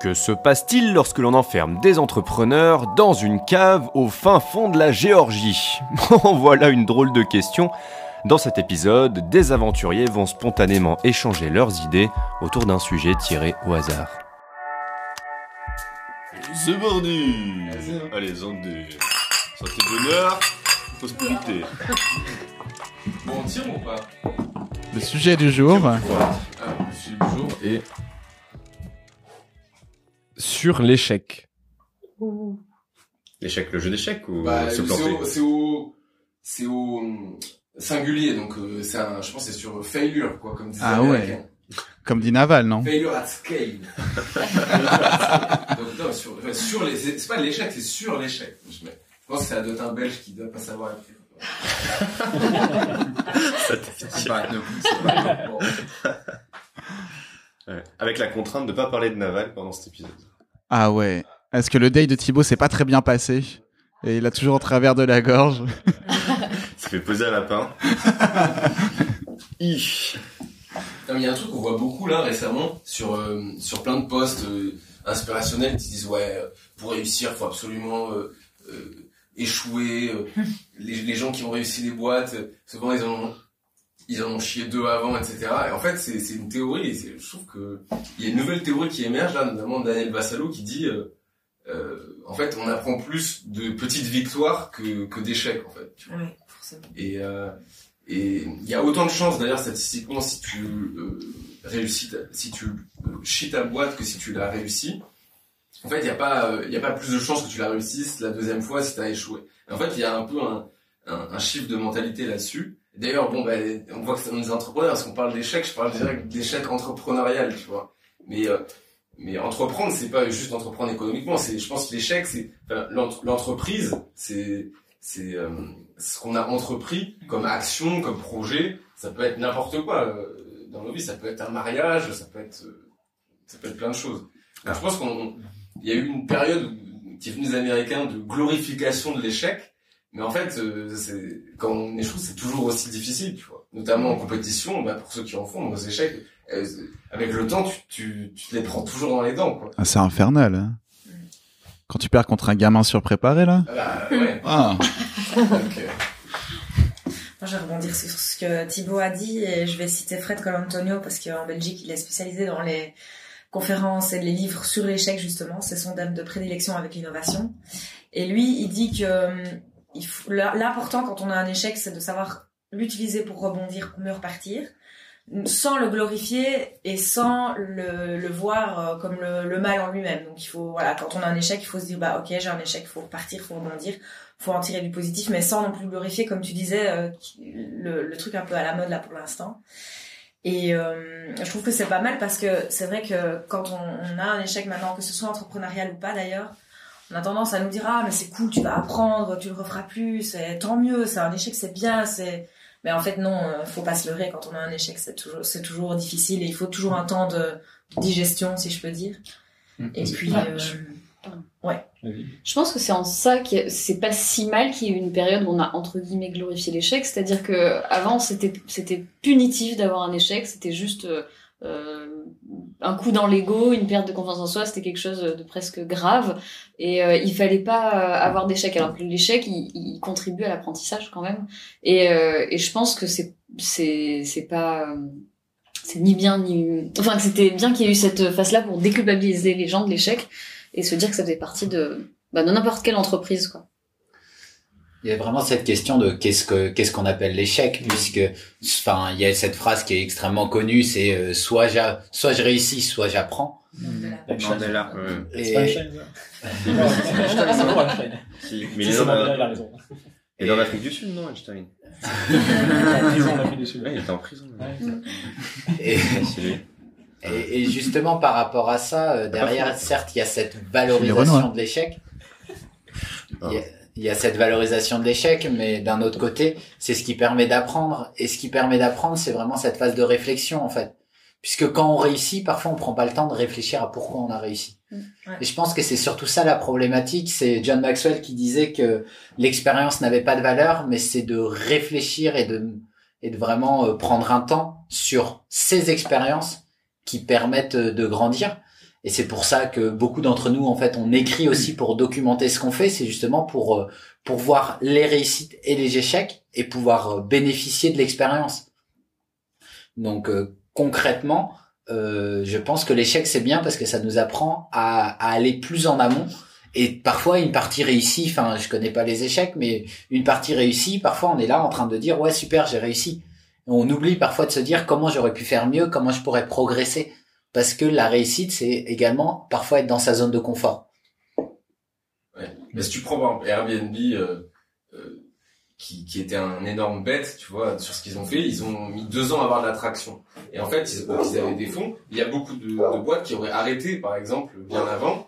Que se passe-t-il lorsque l'on enferme des entrepreneurs dans une cave au fin fond de la Géorgie Voilà une drôle de question. Dans cet épisode, des aventuriers vont spontanément échanger leurs idées autour d'un sujet tiré au hasard. C'est mardi Allez, Zandé. Santé bonheur, prospérité. Bon, on tire ou pas? Le sujet du jour, Ah, le sujet du jour est sur l'échec. L'échec, le jeu d'échecs ou bah, se c'est planter au, c'est au, c'est au hum, singulier, donc euh, c'est un, je pense que c'est sur failure, quoi, comme disait Ah l'américain. comme dit Naval, non? Failure at scale. donc, non, sur, enfin, sur les, c'est pas l'échec, c'est sur l'échec. Je, mets- je pense que ça doit être un belge qui doit pas savoir écrire. C'est pas- Bon. Ouais. Avec la contrainte de pas parler de Naval pendant cet épisode. Ah ouais. Est-ce que le day de Thibaut s'est pas très bien passé? Et il a toujours en travers de la gorge. Ça fait poser un lapin. Il y a un truc qu'on voit beaucoup là récemment sur euh, sur plein de posts euh, inspirationnels qui disent ouais euh, pour réussir faut absolument euh, euh, échouer euh, les, les gens qui ont réussi les boîtes souvent ils ont ils en ont chié deux avant etc et en fait c'est c'est une théorie et je trouve que il y a une nouvelle théorie qui émerge là notamment Daniel Bassalo qui dit euh, euh, en fait on apprend plus de petites victoires que que d'échecs en fait tu vois. Oui, forcément. Et euh, et il y a autant de chances d'ailleurs statistiquement si tu euh, réussis, ta- si tu euh, chies ta boîte que si tu l'as réussi. En fait, il y a pas, euh, il y a pas plus de chances que tu la réussisses la deuxième fois si tu as échoué. Et en fait, il y a un peu un, un, un chiffre de mentalité là-dessus. D'ailleurs, bon, ben, on voit que c'est les entrepreneurs, parce qu'on parle d'échec, je parle direct d'échec entrepreneurial, tu vois. Mais euh, mais entreprendre, c'est pas juste entreprendre économiquement. C'est, je pense que l'échec, c'est enfin, l'ent- l'entreprise, c'est c'est euh, ce qu'on a entrepris comme action, comme projet. Ça peut être n'importe quoi euh, dans nos vies. Ça peut être un mariage, ça peut être euh, ça peut être plein de choses. Je pense qu'on il y a eu une période qui est venue des Américains de glorification de l'échec. Mais en fait, euh, c'est quand on échoue, c'est toujours aussi difficile, tu vois. Notamment en compétition, bah, pour ceux qui en font, nos échecs, euh, avec le temps, tu, tu, tu te les prends toujours dans les dents, quoi. Ah, c'est infernal. Hein. Quand tu perds contre un gamin surpréparé, là Ah bah, ouais. Ah, Donc, euh, Moi, je vais rebondir sur ce que Thibaut a dit et je vais citer Fred Colantonio parce qu'en Belgique, il est spécialisé dans les conférences et les livres sur l'échec, justement. C'est son thème de prédilection avec l'innovation. Et lui, il dit que hum, l'important quand on a un échec, c'est de savoir l'utiliser pour rebondir, pour mieux repartir, sans le glorifier et sans le, voir euh, comme le, mal en lui-même. Donc il faut, voilà, quand on a un échec, il faut se dire, bah ok, j'ai un échec, faut repartir, faut rebondir faut en tirer du positif, mais sans non plus glorifier, comme tu disais, euh, le, truc un peu à la mode là pour l'instant. Et euh, je trouve que c'est pas mal parce que c'est vrai que quand on a un échec maintenant, que ce soit entrepreneurial ou pas d'ailleurs, on a tendance à nous dire ah mais c'est cool, tu vas apprendre, tu le referas plus, c'est tant mieux, c'est un échec, c'est bien, c'est. Mais en fait non, euh, faut pas se leurrer quand on a un échec, c'est toujours c'est toujours difficile et il faut toujours un temps de, de digestion si je peux dire. Et puis Ouais, euh, je- ouais. Je pense que c'est en ça que c'est pas si mal qu'il y ait eu une période où on a entre guillemets glorifié l'échec, c'est-à-dire que avant c'était c'était punitif d'avoir un échec, c'était juste euh, euh, un coup dans l'ego, une perte de confiance en soi, c'était quelque chose de presque grave. Et euh, il fallait pas euh, avoir d'échec. Alors que l'échec il, il contribue à l'apprentissage quand même. Et, euh, et je pense que c'est pas euh, c'est ni bien ni enfin c'était bien qu'il y ait eu cette phase là pour déculpabiliser les gens de l'échec et se dire que ça faisait partie de, bah, de n'importe quelle entreprise, quoi. Il y a vraiment cette question de qu'est-ce que qu'est-ce qu'on appelle l'échec puisque enfin il y a cette phrase qui est extrêmement connue c'est euh, soit j'a- soit je réussis soit j'apprends Mandela. et C'est pas Einstein. Si, mais Si, dans, Mandela, raison. l'Afrique du Sud, non, Einstein Il est en prison en Afrique du Sud. Ouais, il était en prison. Ouais. et, justement par rapport à ça euh, derrière certes il y a cette valorisation de l'échec il y, a, cette valorisation de l'échec mais d'un autre côté c'est ce qui permet d'apprendre et ce qui permet d'apprendre c'est vraiment cette phase de réflexion en fait puisque quand on réussit parfois on prend pas le temps de réfléchir à pourquoi on a réussi Ouais. Et je pense que c'est surtout ça la problématique. C'est John Maxwell qui disait que l'expérience n'avait pas de valeur, mais c'est de réfléchir et de, et de vraiment euh, prendre un temps sur ces expériences qui permettent euh, de grandir. Et c'est pour ça que beaucoup d'entre nous, en fait, on écrit aussi pour documenter ce qu'on fait. C'est justement pour euh, pour voir les réussites et les échecs et pouvoir euh, bénéficier de l'expérience. Donc euh, concrètement, je pense que l'échec c'est bien parce que ça nous apprend à, à aller plus en amont. Et parfois une partie réussie, enfin je connais pas les échecs, mais une partie réussie, parfois on est là en train de dire ouais super j'ai réussi. On oublie parfois de se dire comment j'aurais pu faire mieux, comment je pourrais progresser, parce que la réussite c'est également parfois être dans sa zone de confort. Mais si tu prends Airbnb, euh, euh, qui, était un énorme bête, tu vois, sur ce qu'ils ont fait, ils ont mis deux ans à avoir de l'attraction. Et en fait, ils, avaient des fonds. Il y a beaucoup de, boîtes qui auraient arrêté, par exemple, bien avant,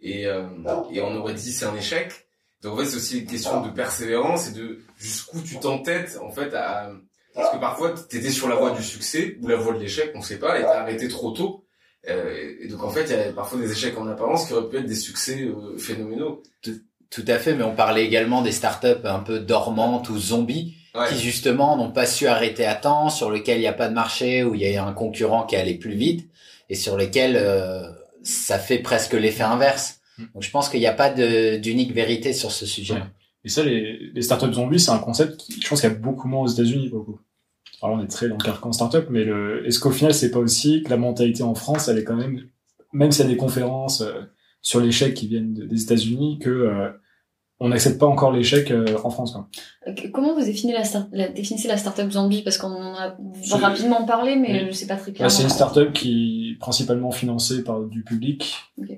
et, euh, et on aurait dit c'est un échec. Donc en fait, c'est aussi une question de persévérance et de jusqu'où tu t'entêtes, en fait, à... Parce que parfois, t'étais sur la voie du succès ou la voie de l'échec, on sait pas, et t'as arrêté trop tôt. Euh, et donc en fait, il y a parfois des échecs en apparence qui auraient pu être des succès euh, phénoménaux. Tout à fait, mais on parlait également des startups un peu dormantes ou zombies Ouais. qui justement n'ont pas su arrêter à temps, sur lesquels il n'y a pas de marché, où il y a un concurrent qui est allé plus vite, et sur lesquels euh, ça fait presque l'effet inverse. Mm. Donc je pense qu'il n'y a pas d'unique vérité sur ce sujet. Ouais. Et ça, les, les startups zombies, c'est un concept qui, je pense qu'il y a beaucoup moins aux États-Unis, beaucoup. Alors on est très dans le carcan startup, mais le, est-ce qu'au final, c'est pas aussi que la mentalité en France, elle est quand même, même s'il y a des conférences euh, sur l'échec qui viennent de- des États-Unis, que euh, on n'accepte pas encore l'échec euh, en France. Quoi. Euh, Comment vous définissez la, start- la, définissez la startup zombie Parce qu'on en a rapidement parlé, mais Oui. je sais pas très Bah, clairement. c'est une startup qui est principalement financée par du public. Ok.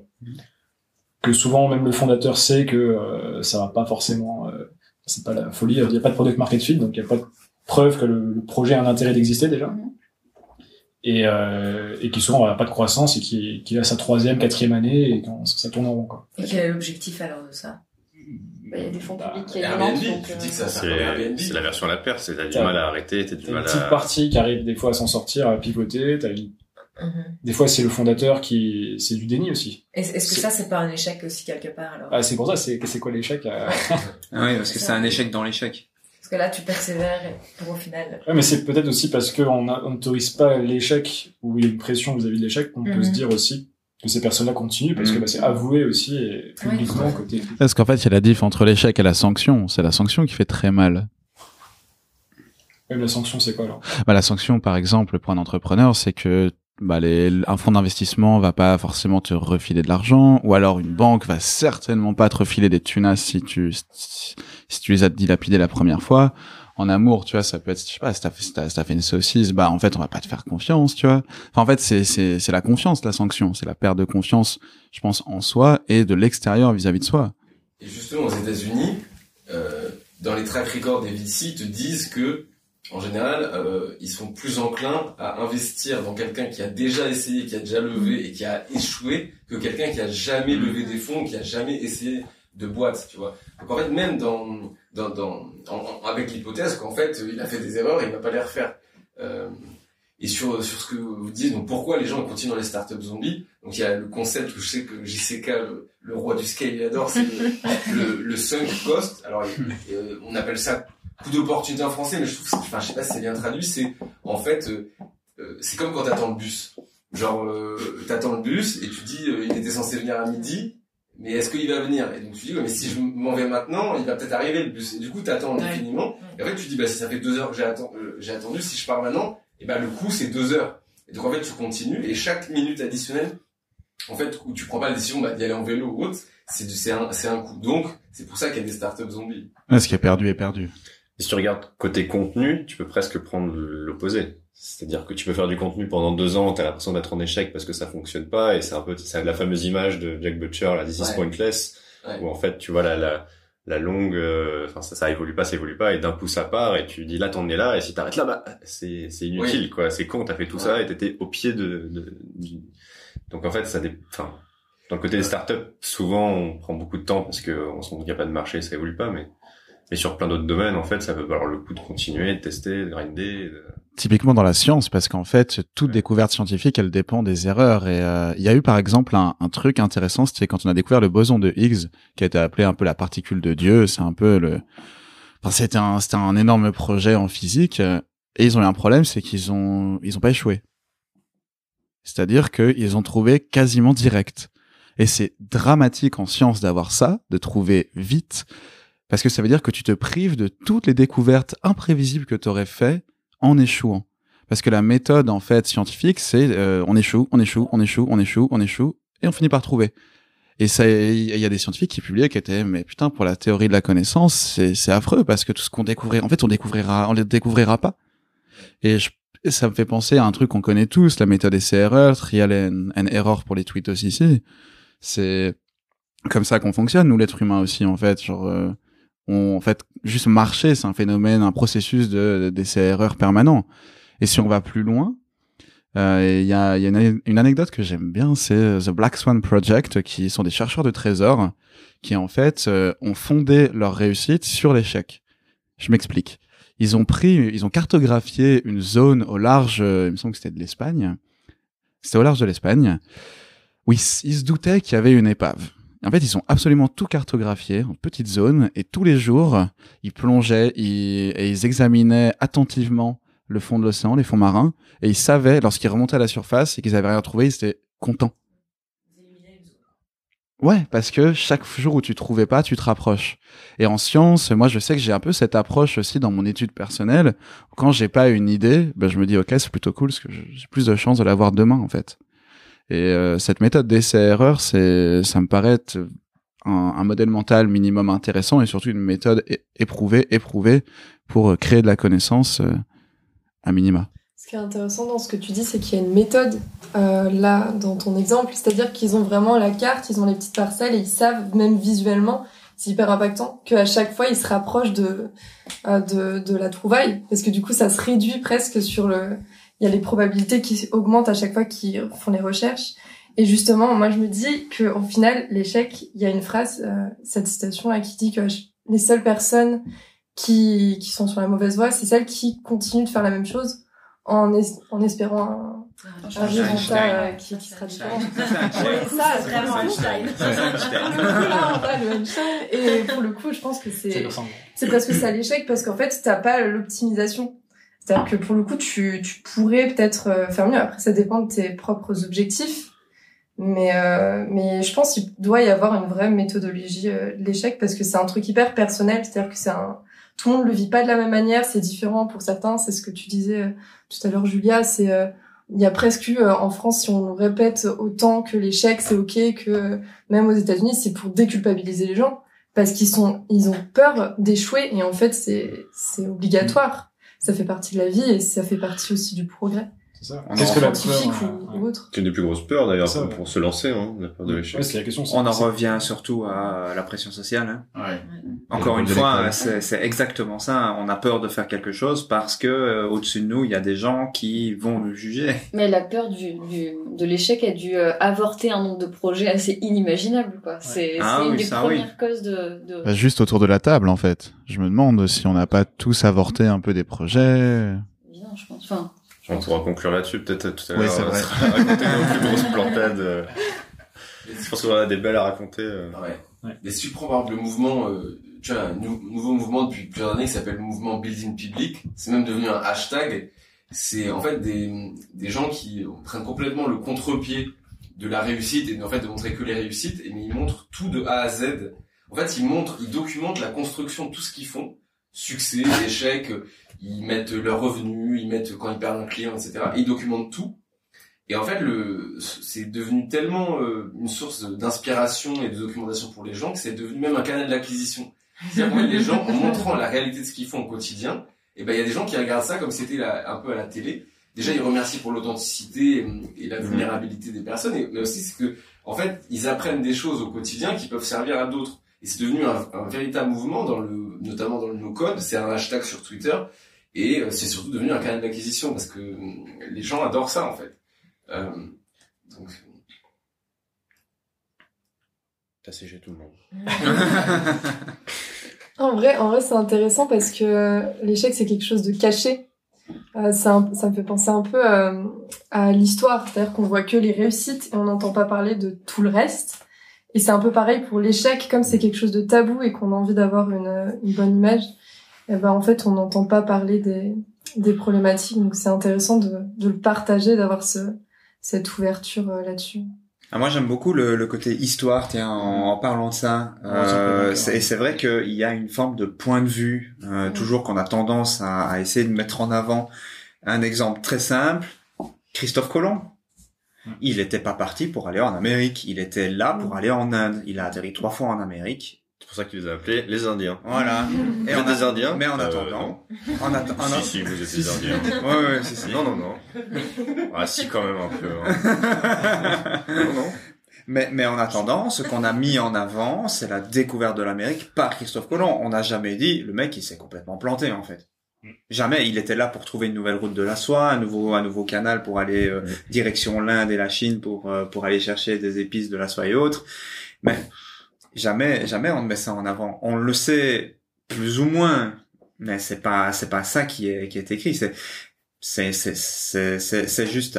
Que souvent même le fondateur sait que euh, ça va pas forcément. euh, c'est pas la folie. Il n'y a pas de product market fit, donc il n'y a pas de preuve que le, le projet a un intérêt d'exister déjà. Mhm. Et, euh, et qui souvent n'a pas de croissance et qui, qui a sa troisième, quatrième année et quand ça, ça tourne en rond. Quoi. Et quel est l'objectif alors de ça? Bah, Il y a des fonds Bah, publics qui Airbnb, alimentent. euh. C'est la version à la paire, c'est t'as du mal à arrêter, t'as du T'as une mal petite à... partie qui arrive des fois à s'en sortir, à pivoter. T'as une- Des fois, c'est le fondateur qui... C'est du déni aussi. Est-ce est-ce que C'est- ça, c'est pas un échec aussi quelque part alors? Ah, c'est pour ça, c'est c'est quoi l'échec Ah oui, parce que c'est un échec dans l'échec. Parce que là, tu persévères et pour au final. Ouais, mais c'est peut-être aussi parce qu'on n'autorise pas l'échec ou une pression vis-à-vis de l'échec qu'on peut Mhm. se dire aussi que ces personnes-là continuent parce que Mhm. bah, c'est avoué aussi et publiquement Ouais. côté. Parce qu'en fait, il y a la diff entre l'échec et la sanction. C'est la sanction qui fait très mal. La sanction, c'est quoi alors? Bah, la sanction, par exemple, pour un entrepreneur, c'est que bah, les, un fonds d'investissement va pas forcément te refiler de l'argent, ou alors une banque va certainement pas te refiler des tunas si tu si, si tu les as dilapidés la première fois. En amour, tu vois, ça peut être, je sais pas, si t'as si t'as, si fait une saucisse, bah en fait, on va pas te faire confiance, tu vois. Enfin, en fait, c'est la confiance, la sanction, c'est la perte de confiance, je pense, en soi et de l'extérieur vis-à-vis de soi. Et justement, aux États-Unis, euh, dans les track records des VC, te disent que, en général, euh, ils sont plus enclins à investir dans quelqu'un qui a déjà essayé, qui a déjà levé et qui a échoué, que quelqu'un qui a jamais levé des fonds, qui a jamais essayé de boîte, tu vois. Donc en fait, même dans, dans, dans en- en- avec l'hypothèse qu'en fait, il a fait des erreurs et il va pas les refaire. Euh, et sur, sur ce que vous dites, donc pourquoi les gens continuent dans les startups zombies? Donc il y a le concept que je sais que JCK, le, le roi du scale, il adore, c'est le, le, le sunk cost. Alors il- euh, on appelle ça coup d'opportunité en français, mais je trouve, enfin je sais pas si c'est bien traduit. C'est en fait, euh, euh, c'est comme quand t'attends le bus. Genre euh, t'attends le bus et tu dis il était censé venir à midi, mais est-ce qu'il va venir? Et donc tu dis ouais, mais si je m'en vais maintenant, il va peut-être arriver le bus. Et du coup t'attends Ouais. infiniment. Et en fait tu dis bah si ça fait deux heures que j'ai atten- euh, j'ai attendu, si je pars maintenant, et ben le coup c'est deux heures. Et donc en fait tu continues et chaque minute additionnelle, en fait où tu prends pas la décision bah, d'y aller en vélo ou autre, c'est du- c'est un c'est un coup. Donc c'est pour ça qu'il y a des startups zombies. Ce qui est perdu est perdu. Et si tu regardes côté contenu, tu peux presque prendre l'opposé. C'est-à-dire que tu peux faire du contenu pendant deux ans, t'as l'impression d'être en échec parce que ça fonctionne pas, et c'est un peu, c'est la fameuse image de Jack Butcher, la This is Ouais. pointless, Ouais. où en fait, tu vois la, la, la longue, euh, enfin, ça, ça évolue pas, ça évolue pas, et d'un coup ça part, et tu dis là, t'en es là, et si t'arrêtes là, bah, c'est, c'est inutile, quoi, c'est con, t'as fait tout ça, et t'étais au pied de, de- du- donc en fait, ça dé... enfin, dans le côté des startups, souvent, on prend beaucoup de temps parce que on se rend qu'il n'y a pas de marché, ça évolue pas, mais, mais sur plein d'autres domaines, en fait, ça peut valoir le coup de continuer, de tester, de grinder, de... Typiquement dans la science, parce qu'en fait, toute découverte scientifique, elle dépend des erreurs. Et euh, il y a eu par exemple un, un truc intéressant, c'était quand on a découvert le boson de Higgs, qui a été appelé un peu la particule de Dieu. C'est un peu le, enfin, c'était un, c'était un énorme projet en physique. euh, Et ils ont eu un problème, c'est qu'ils ont, ils ont pas échoué. C'est-à-dire qu'ils ont trouvé quasiment direct. Et c'est dramatique en science d'avoir ça, de trouver vite, parce que ça veut dire que tu te prives de toutes les découvertes imprévisibles que tu aurais fait en échouant. Parce que la méthode en fait scientifique, c'est euh, on échoue, on échoue, on échoue, on échoue, on échoue, et on finit par trouver. Et ça, il y a des scientifiques qui publiaient qui étaient, mais putain, pour la théorie de la connaissance, c'est, affreux parce que tout ce qu'on découvrira, en fait, on découvrira, on le découvrira pas. Et je, ça me fait penser à un truc qu'on connaît tous, la méthode essai-erreur, trial and, and error pour les tweets aussi ici. C'est comme ça qu'on fonctionne, nous, l'être humain aussi, en fait. Genre, euh, on, en fait, juste marcher, c'est un phénomène, un processus de, d'essai-erreur permanent. Et si on va plus loin, euh, il y a, y a une, anecdote que j'aime bien, c'est The Black Swan Project, qui sont des chercheurs de trésors, qui en fait euh, ont fondé leur réussite sur l'échec. Je m'explique. Ils ont pris, ils ont cartographié une zone au large, euh, il me semble que c'était de l'Espagne. C'était au large de l'Espagne. Oui, ils se doutaient qu'il y avait une épave. En fait, ils ont absolument tout cartographié en petites zones et tous les jours, ils plongeaient ils, et ils examinaient attentivement le fond de l'océan, les fonds marins, et ils savaient, lorsqu'ils remontaient à la surface et qu'ils avaient rien trouvé, ils étaient contents. Ouais, parce que chaque jour où tu trouvais pas, tu te rapproches. Et en science, moi, je sais que j'ai un peu cette approche aussi dans mon étude personnelle. Quand j'ai pas une idée, ben, je me dis, ok, c'est plutôt cool, parce que j'ai plus de chances de l'avoir demain, en fait. Et euh, cette méthode d'essai-erreur, ça me paraît être un, modèle mental minimum intéressant et surtout une méthode éprouvée, éprouvée pour créer de la connaissance euh, à minima. Ce qui est intéressant dans ce que tu dis, c'est qu'il y a une méthode euh, là dans ton exemple, c'est-à-dire qu'ils ont vraiment la carte, ils ont les petites parcelles et ils savent même visuellement, c'est hyper impactant, qu'à chaque fois ils se rapprochent de, euh, de de la trouvaille, parce que du coup ça se réduit presque sur le, il y a les probabilités qui augmentent à chaque fois qu'ils font les recherches. Et justement, moi je me dis que au final l'échec, il y a une phrase, euh, cette citation là qui dit que les seules personnes qui, qui sont sur la mauvaise voie, c'est celles qui continuent de faire la même chose en, es en espérant un, un résultat euh, qui, qui sera différent. Ça, c'est vraiment Einstein. Là, on a le Einstein. Et pour le coup, je pense que c'est, c'est presque ça l'échec parce qu'en fait, t'as pas l'optimisation. C'est-à-dire que pour le coup, tu, tu pourrais peut-être euh, faire mieux. Après, ça dépend de tes propres objectifs. Mais, euh, mais je pense qu'il doit y avoir une vraie méthodologie euh, de l'échec parce que c'est un truc hyper personnel. C'est-à-dire que c'est un, tout le monde le vit pas de la même manière, c'est différent pour certains, c'est ce que tu disais euh, tout à l'heure Julia, c'est euh, il y a presque eu euh, en France si on répète autant que l'échec c'est OK que même aux États-Unis, c'est pour déculpabiliser les gens parce qu'ils sont ils ont peur d'échouer et en fait c'est c'est obligatoire. Ça fait partie de la vie et ça fait partie aussi du progrès. C'est ça. Qu'est-ce que la peur ou, ou autre C'est une des plus grosses peurs d'ailleurs pour, pour, se lancer, hein, la peur de l'échec. Ouais, la question, On en revient surtout à la pression sociale. Hein. Ouais. Encore une fois, c'est exactement ça. On a peur de faire quelque chose parce que euh, au-dessus de nous, il y a des gens qui vont nous juger. Mais la peur du, du de l'échec a dû euh, avorter un nombre de projets assez inimaginable. quoi. C'est Ah une oui, des ça, premières causes de, de... Bah, juste autour de la table, en fait. Je me demande si on n'a pas tous avorté un peu des projets. Évidemment, je pense. Enfin, On pourra conclure là-dessus peut-être tout à Oui, l'heure. c'est euh, vrai. raconter nos plus grosses plantades. euh. Je pense qu'on a des belles à raconter. euh. Ouais. Ouais. Mais si tu prends par exemple le mouvement, euh, tu vois, un nou- nouveau mouvement depuis plusieurs années qui s'appelle le mouvement Building Public, c'est même devenu un hashtag. C'est en fait des, des gens qui prennent complètement le contre-pied de la réussite et en fait de montrer que les réussites, et mais ils montrent tout de A à Z. En fait, ils montrent, ils documentent la construction de tout ce qu'ils font, succès, échecs, ils mettent leurs revenus, ils mettent quand ils perdent un client, etc. Et ils documentent tout. Et en fait, le, c'est devenu tellement euh, une source d'inspiration et de documentation pour les gens que c'est devenu même un canal d'acquisition. C'est-à-dire que les gens, en montrant la réalité de ce qu'ils font au quotidien, et ben il y a des gens qui regardent ça comme c'était un peu à la télé. Déjà, ils remercient pour l'authenticité et la vulnérabilité des personnes, et, mais aussi c'est que, en fait, ils apprennent des choses au quotidien qui peuvent servir à d'autres. Et c'est devenu un, un véritable mouvement dans le, notamment dans le no-code. C'est un hashtag sur Twitter, et euh, c'est surtout devenu un canal d'acquisition parce que euh, les gens adorent ça en fait. Euh, donc, T'as séché tout le monde. En vrai, en vrai, c'est intéressant parce que euh, l'échec, c'est quelque chose de caché. Euh, ça, un- ça me fait penser un peu euh, à l'histoire, c'est-à-dire qu'on voit que les réussites et on n'entend pas parler de tout le reste. Et c'est un peu pareil pour l'échec, comme c'est quelque chose de tabou et qu'on a envie d'avoir une, une bonne image. Et ben en fait, on n'entend pas parler des, des problématiques, donc c'est intéressant de, de le partager, d'avoir ce, cette ouverture là-dessus. Ah, moi, j'aime beaucoup le, le, côté histoire, tiens, en, en parlant de ça. Euh, et c'est vrai qu'il y a une forme de point de vue, euh, toujours qu'on a tendance à, à, essayer de mettre en avant. Un exemple très simple, Christophe Colomb. Il n'était pas parti pour aller en Amérique, il était là pour aller en Inde. Il a atterri trois fois en Amérique pour ça qu'ils les a appelés les Indiens. Voilà. Et on a des Indiens. Mais en bah, attendant, en attendant, si, si, vous êtes des Indiens. ouais, ouais, si, si. Non, non, non. Ah, si, quand même un peu. Hein. non, non. Mais, mais en attendant, ce qu'on a mis en avant, c'est la découverte de l'Amérique par Christophe Colomb. On n'a jamais dit, le mec, il s'est complètement planté, en fait. Jamais. Il était là pour trouver une nouvelle route de la soie, un nouveau, un nouveau canal pour aller euh, direction l'Inde et la Chine pour, euh, pour aller chercher des épices de la soie et autres. Mais, jamais, jamais on ne met ça en avant. On le sait plus ou moins, mais c'est pas, c'est pas ça qui est, qui est écrit. C'est, c'est, c'est, c'est, juste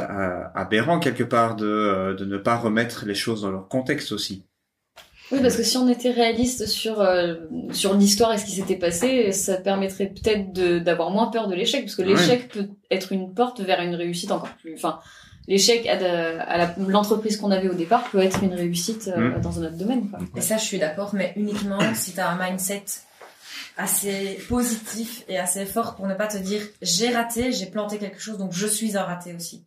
aberrant quelque part de, euh, de ne pas remettre les choses dans leur contexte aussi. Oui, parce que si on était réaliste sur euh, sur l'histoire et ce qui s'était passé, ça permettrait peut-être d'avoir moins peur de l'échec, parce que l'échec peut être une porte vers une réussite encore plus. Enfin, l'échec à, l'entreprise qu'on avait au départ peut être une réussite euh, mm. dans un autre domaine. Quoi. Et ça, je suis d'accord, mais uniquement si tu as un mindset assez positif et assez fort pour ne pas te dire j'ai raté, j'ai planté quelque chose, donc je suis un raté aussi.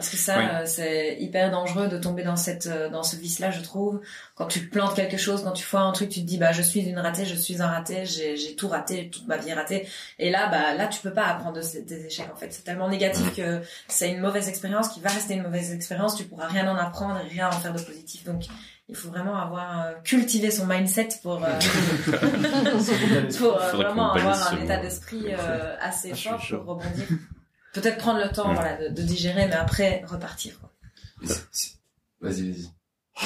Parce que ça, euh, c'est hyper dangereux de tomber dans cette, euh, dans ce vice-là, je trouve. Quand tu plantes quelque chose, quand tu fais un truc, tu te dis, bah, je suis une ratée, je suis un raté, j'ai, j'ai tout raté, toute ma vie ratée. Et là, bah, là, tu peux pas apprendre de, des échecs, en fait. C'est tellement négatif que c'est une mauvaise expérience qui va rester une mauvaise expérience. Tu pourras rien en apprendre et rien en faire de positif. Donc, il faut vraiment avoir euh, cultivé son mindset pour pour vraiment avoir un état d'esprit assez fort pour rebondir peut-être prendre le temps, mm. voilà, de, de, digérer, mais après repartir. Vas-y, vas-y.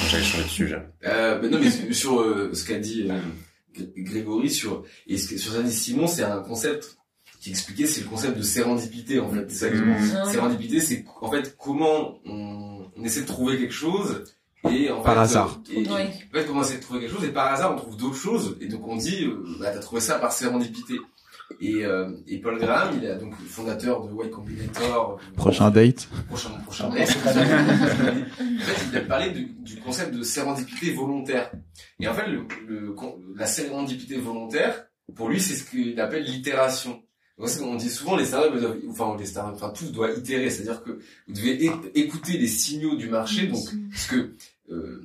J'allais sur le sujet. Euh, mais non, mais sur euh, ce qu'a dit euh, Grégory sur et ce, sur Sandy Simon, c'est un concept qui expliquait, c'est le concept de sérendipité en fait. C'est mmh. Sérendipité, c'est en fait comment on, on, essaie de trouver quelque chose et en par fait, hasard. Et, en fait, comment on essaie de trouver quelque chose et par hasard on trouve d'autres choses et donc on dit, euh, bah t'as trouvé ça par sérendipité. Et, euh, et Paul Graham, il est donc le fondateur de Y Combinator. Prochain date. Prochain, prochain date. en fait, il a parlé du, du concept de sérendipité volontaire. Et en fait, le, le, la sérendipité volontaire, pour lui, c'est ce qu'il appelle l'itération. On dit souvent les startups doivent, enfin les startups, enfin tout doit itérer, c'est-à-dire que vous devez écouter les signaux du marché, donc ce que euh,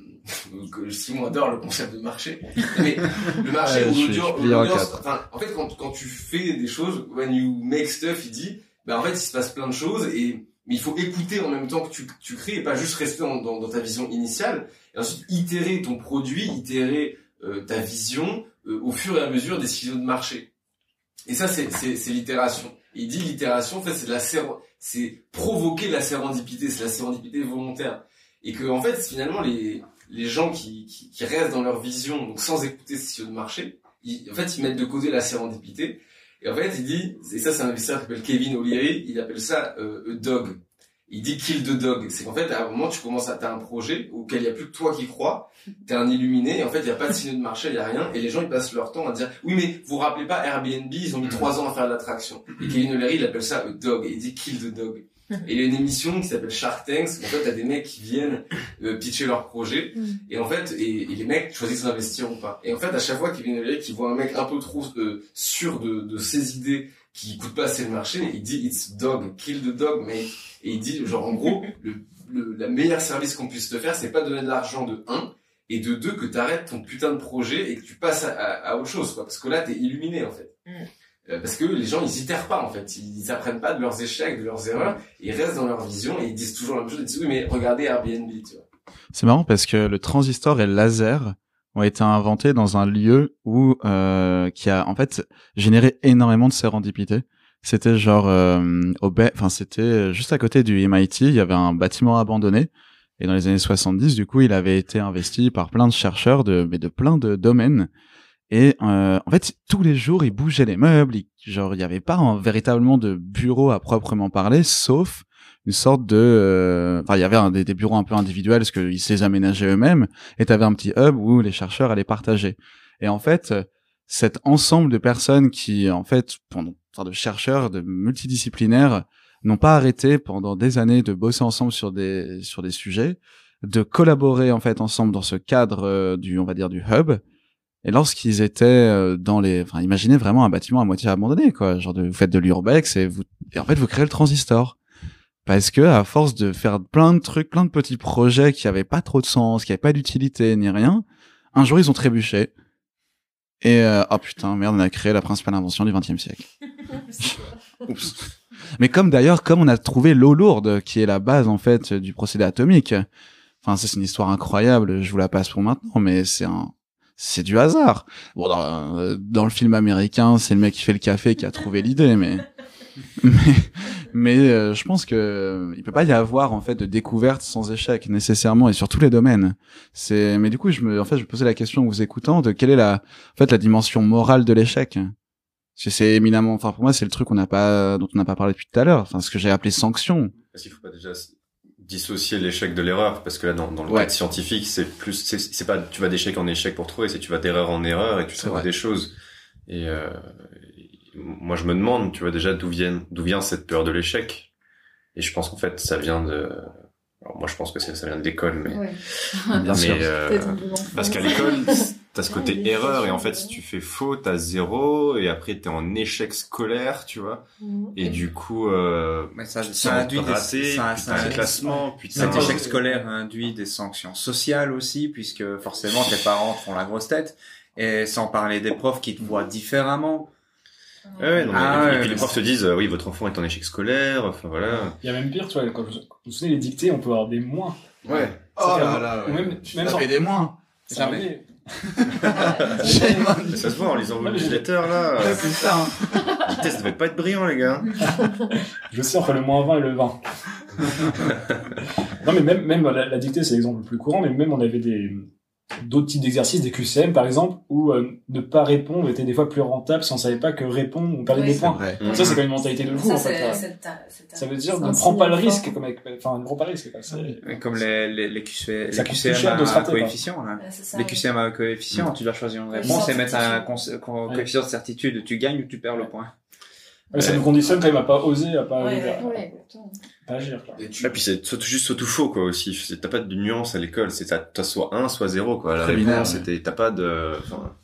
Simon adore le concept de marché, mais le marché l'audience, enfin, en fait, quand, quand tu fais des choses, when you make stuff, il dit, ben en fait, il se passe plein de choses et mais il faut écouter en même temps que tu, tu crées et pas juste rester dans, dans, ta vision initiale et ensuite itérer ton produit, itérer euh, ta vision euh, au fur et à mesure des signaux de marché. Et ça, c'est c'est l'itération. Il dit l'itération, en fait, c'est la c'est provoquer la sérendipité, c'est la sérendipité volontaire et que en fait finalement les les gens qui, qui, qui, restent dans leur vision, donc sans écouter ce signaux de marché, ils, en fait, ils mettent de côté la sérendipité. Et en fait, il dit, et ça, c'est un investisseur qui s'appelle Kevin O'Leary, il appelle ça euh, dog. Il dit kill the dog. C'est qu'en fait, à un moment, tu commences à, t'as un projet auquel il n'y a plus que toi qui crois, t'es un illuminé, et en fait, il n'y a pas de signaux de marché, il n'y a rien, et les gens, ils passent leur temps à dire, oui, mais vous vous rappelez pas Airbnb, ils ont mis trois ans à faire l'attraction. Et Kevin O'Leary, il appelle ça dog, et il dit kill the dog. Et il y a une émission qui s'appelle Shark Tanks. En fait, t'as des mecs qui viennent euh, pitcher leur projet. Mm. Et en fait, et, les mecs choisissent d'investir ou pas. Et en fait, à chaque fois qu'ils viennent qui voit un mec un peu trop euh, sûr de, de ses idées, qui coûte pas assez le marché, il dit it's dog, kill the dog. Mais et il dit genre en gros, le, le la meilleure service qu'on puisse te faire, c'est pas donner de l'argent de un et de deux que t'arrêtes ton putain de projet et que tu passes à, à, autre chose, quoi. Parce que là, t'es illuminé en fait. Mm. Euh, parce que les gens ils itèrent pas en fait, ils apprennent pas de leurs échecs, de leurs erreurs, ils restent dans leur vision et ils disent toujours la même chose, ils disent oui mais regardez Airbnb, tu vois. C'est marrant parce que le transistor et le laser ont été inventés dans un lieu où euh, qui a en fait généré énormément de sérendipité. C'était genre euh, au enfin c'était juste à côté du MIT, il y avait un bâtiment abandonné. Et dans les années 70 du coup, il avait été investi par plein de chercheurs de mais de plein de domaines et euh, en fait, tous les jours, il bougeait les meubles. genre, il n'y avait pas un, véritablement de bureau à proprement parler, sauf une sorte de... Euh, enfin, il y avait des, bureaux un peu individuels, parce qu'ils se les aménageaient eux-mêmes. Et tu avais un petit hub où les chercheurs allaient partager. Et en fait, cet ensemble de personnes qui, en fait, pendant, enfin, de chercheurs, de multidisciplinaires, n'ont pas arrêté pendant des années de bosser ensemble sur des sur des sujets, de collaborer en fait ensemble dans ce cadre euh, du on va dire du hub. Et lorsqu'ils étaient euh, dans les, enfin, imaginez vraiment un bâtiment à moitié abandonné, quoi. Genre, de, vous faites de l'urbex et vous, et en fait, vous créez le transistor. Parce que, à force de faire plein de trucs, plein de petits projets qui avaient pas trop de sens, qui avaient pas d'utilité ni rien, un jour, ils ont trébuché. Et, euh, oh putain, merde, on a créé la principale invention du XXe siècle. Oups. Mais comme d'ailleurs, comme on a trouvé l'eau lourde, qui est la base, en fait, du procédé atomique. Enfin, c'est une histoire incroyable, je vous la passe pour maintenant, mais c'est un, c'est du hasard. Bon, dans, dans, le film américain, c'est le mec qui fait le café qui a trouvé l'idée, mais mais, mais euh, je pense que euh, il peut pas y avoir en fait de découverte sans échec nécessairement et sur tous les domaines. C'est mais du coup je me en fait je me posais la question en vous écoutant de quelle est la en fait la dimension morale de l'échec. C'est éminemment enfin pour moi c'est le truc qu'on n'a pas dont on n'a pas parlé depuis tout à l'heure. Enfin ce que j'ai appelé sanction. Dissocier l'échec de l'erreur parce que là dans, dans le ouais. cadre scientifique c'est plus c'est pas tu vas d'échec en échec pour trouver c'est tu vas d'erreur en erreur et tu trouves des choses et euh, moi je me demande tu vois déjà d'où vient d'où vient cette peur de l'échec? Et je pense qu'en fait ça vient de alors moi je pense que ça, ça vient de l'école mais Ouais. Bien sûr. mais euh, parce qu'à l'école t'as ce côté erreur et en fait si tu fais faux t'as zéro et après t'es en échec scolaire tu vois et du coup euh, Mais ça, ça induit des, ça, puis ça, t'as un classement puis Cet échec scolaire induit des sanctions sociales aussi, puisque forcément tes parents te font la grosse tête, et sans parler des profs qui te voient différemment. Ouais, non, Ah et puis, ouais, et puis les profs te disent euh, oui votre enfant est en échec scolaire enfin voilà Il y a même pire, tu vois, quand vous vous vous souvenez les dictées, on peut avoir des moins. ouais Oh là là, ou ouais. même, même tapais sans- des moins. ça Ça se voit en lisant vos newsletters là Ouais, c'est ça. hein. les tests devaient pas être brillants les gars Je sais entre le moins 20 et le 20. non, mais même, même la, la dictée, c'est l'exemple le plus courant, mais même on avait des, d'autres types d'exercices, des QCM par exemple, où euh, ne pas répondre était des fois plus rentable si on savait pas que répondre, on perdait Oui, des points. ça, c'est quand même une mentalité de fou, Ça, en fait. là. ta- Ça veut dire ne prends pas le risque, comme avec, enfin, ne prends pas le risque, Comme les, les, QC, QCM à rater, quoi. coefficient, là. Ça, Les. QCM à coefficient, tu dois choisir une réponse et mettre un coefficient de certitude. Tu gagnes ou tu perds le point. Ça nous conditionne quand même à pas oser, à pas, à- agir, quoi. Et tu- et puis c'est soit- juste soit tout faux quoi aussi t'as pas de nuance à l'école c'est t'as soit 1 soit 0 quoi la Très réponse binaire, c'était t'as pas de enfin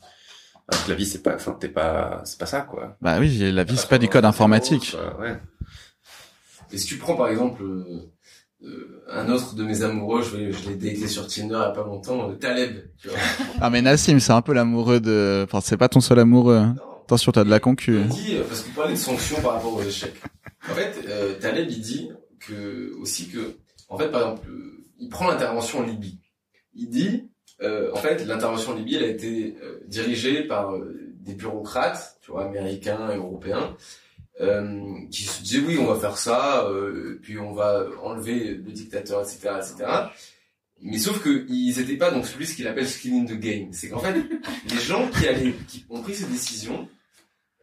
alors que la vie c'est pas enfin t'es pas c'est pas ça quoi Bah oui, la vie c'est pas du code informatique. ouais Et si tu prends par exemple euh, euh, un autre de mes amoureux, je, l'ai daté sur Tinder il y a pas longtemps, euh, Taleb, tu vois. Ah mais Nassim, c'est un peu l'amoureux de. Enfin, c'est pas ton seul amoureux. hein. Non. Attention, t'as de la concu. Il dit, euh, parce que vous parlez de sanctions par rapport aux échecs. En fait, euh, Taleb, il dit que, aussi que, en fait, par exemple, euh, il prend l'intervention en Libye. Il dit, euh, en fait, l'intervention en Libye, elle a été euh, dirigée par euh, des bureaucrates, tu vois, américains européens, qui se disaient, oui, on va faire ça, puis on va enlever le dictateur, etc., etc. Mais sauf que ils étaient pas donc celui ce qu'il appelle skin in the game. C'est qu'en fait, les gens qui allaient, qui ont pris ces décisions,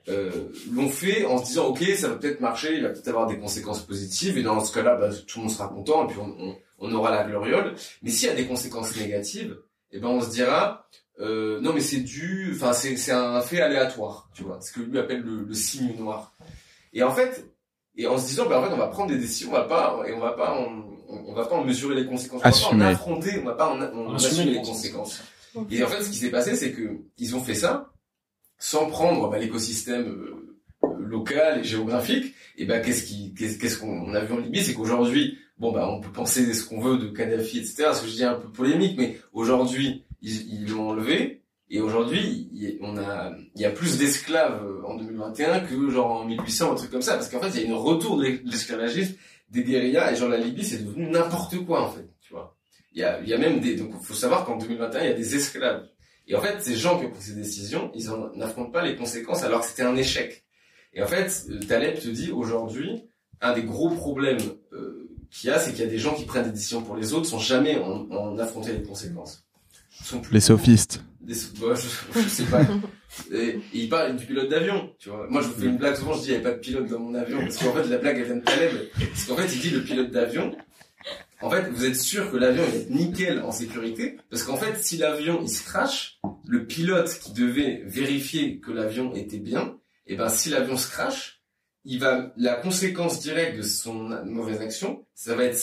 euh, l'ont fait en se disant ok ça va peut-être marcher, il va peut-être avoir des conséquences positives et dans ce cas-là bah, tout le monde sera content et puis on, on, on aura la gloriole. Mais s'il y a des conséquences négatives, eh ben on se dira euh, non mais c'est dû, enfin c'est c'est un fait aléatoire, tu vois, ce que lui appelle le, le signe noir. Et en fait et en se disant bah en fait on va prendre des décisions, on va pas et on va pas on, on, on va pas en mesurer les conséquences, on va pas en affronter, on va pas en, on Assumer assumer les les conséquences. Et en fait, ce qui s'est passé, c'est que ils ont fait ça sans prendre bah, l'écosystème euh, local et géographique. Et ben qu'est-ce qui, qu'est-ce qu'on a vu en Libye, c'est qu'aujourd'hui, bon bah on peut penser ce qu'on veut de Kadhafi, etc. Ce que je dis un peu polémique, mais aujourd'hui ils ils l'ont enlevé. Et aujourd'hui, on a, il y a plus d'esclaves euh, en 2021 que genre en 1800, un truc comme ça, parce qu'en fait, il y a une retour de l'esclavagisme, des guérillas, et genre la Libye, c'est devenu n'importe quoi en fait, tu vois. Il y a, il y a même des, donc faut savoir qu'en 2021, il y a des esclaves. Et en fait, ces gens qui ont pris ces décisions, ils en n'affrontent pas les conséquences alors que c'était un échec. Et en fait, Taleb te dit aujourd'hui, un des gros problèmes euh, qu'il y a, c'est qu'il y a des gens qui prennent des décisions pour les autres sans jamais en, en affronter les conséquences. Les sophistes. des, bah, je, je sais pas. Et, et il parle du pilote d'avion, tu vois. Moi, je vous fais une blague souvent, je dis, il n'y avait pas de pilote dans mon avion. Parce qu'en fait, la blague, elle vient de Taleb. Parce qu'en fait, il dit, le pilote d'avion, en fait, vous êtes sûr que l'avion est nickel en sécurité? Parce qu'en fait, si l'avion, il se crache, le pilote qui devait vérifier que l'avion était bien, et ben, si l'avion se crache, il va la conséquence directe de son mauvaise action, ça va être,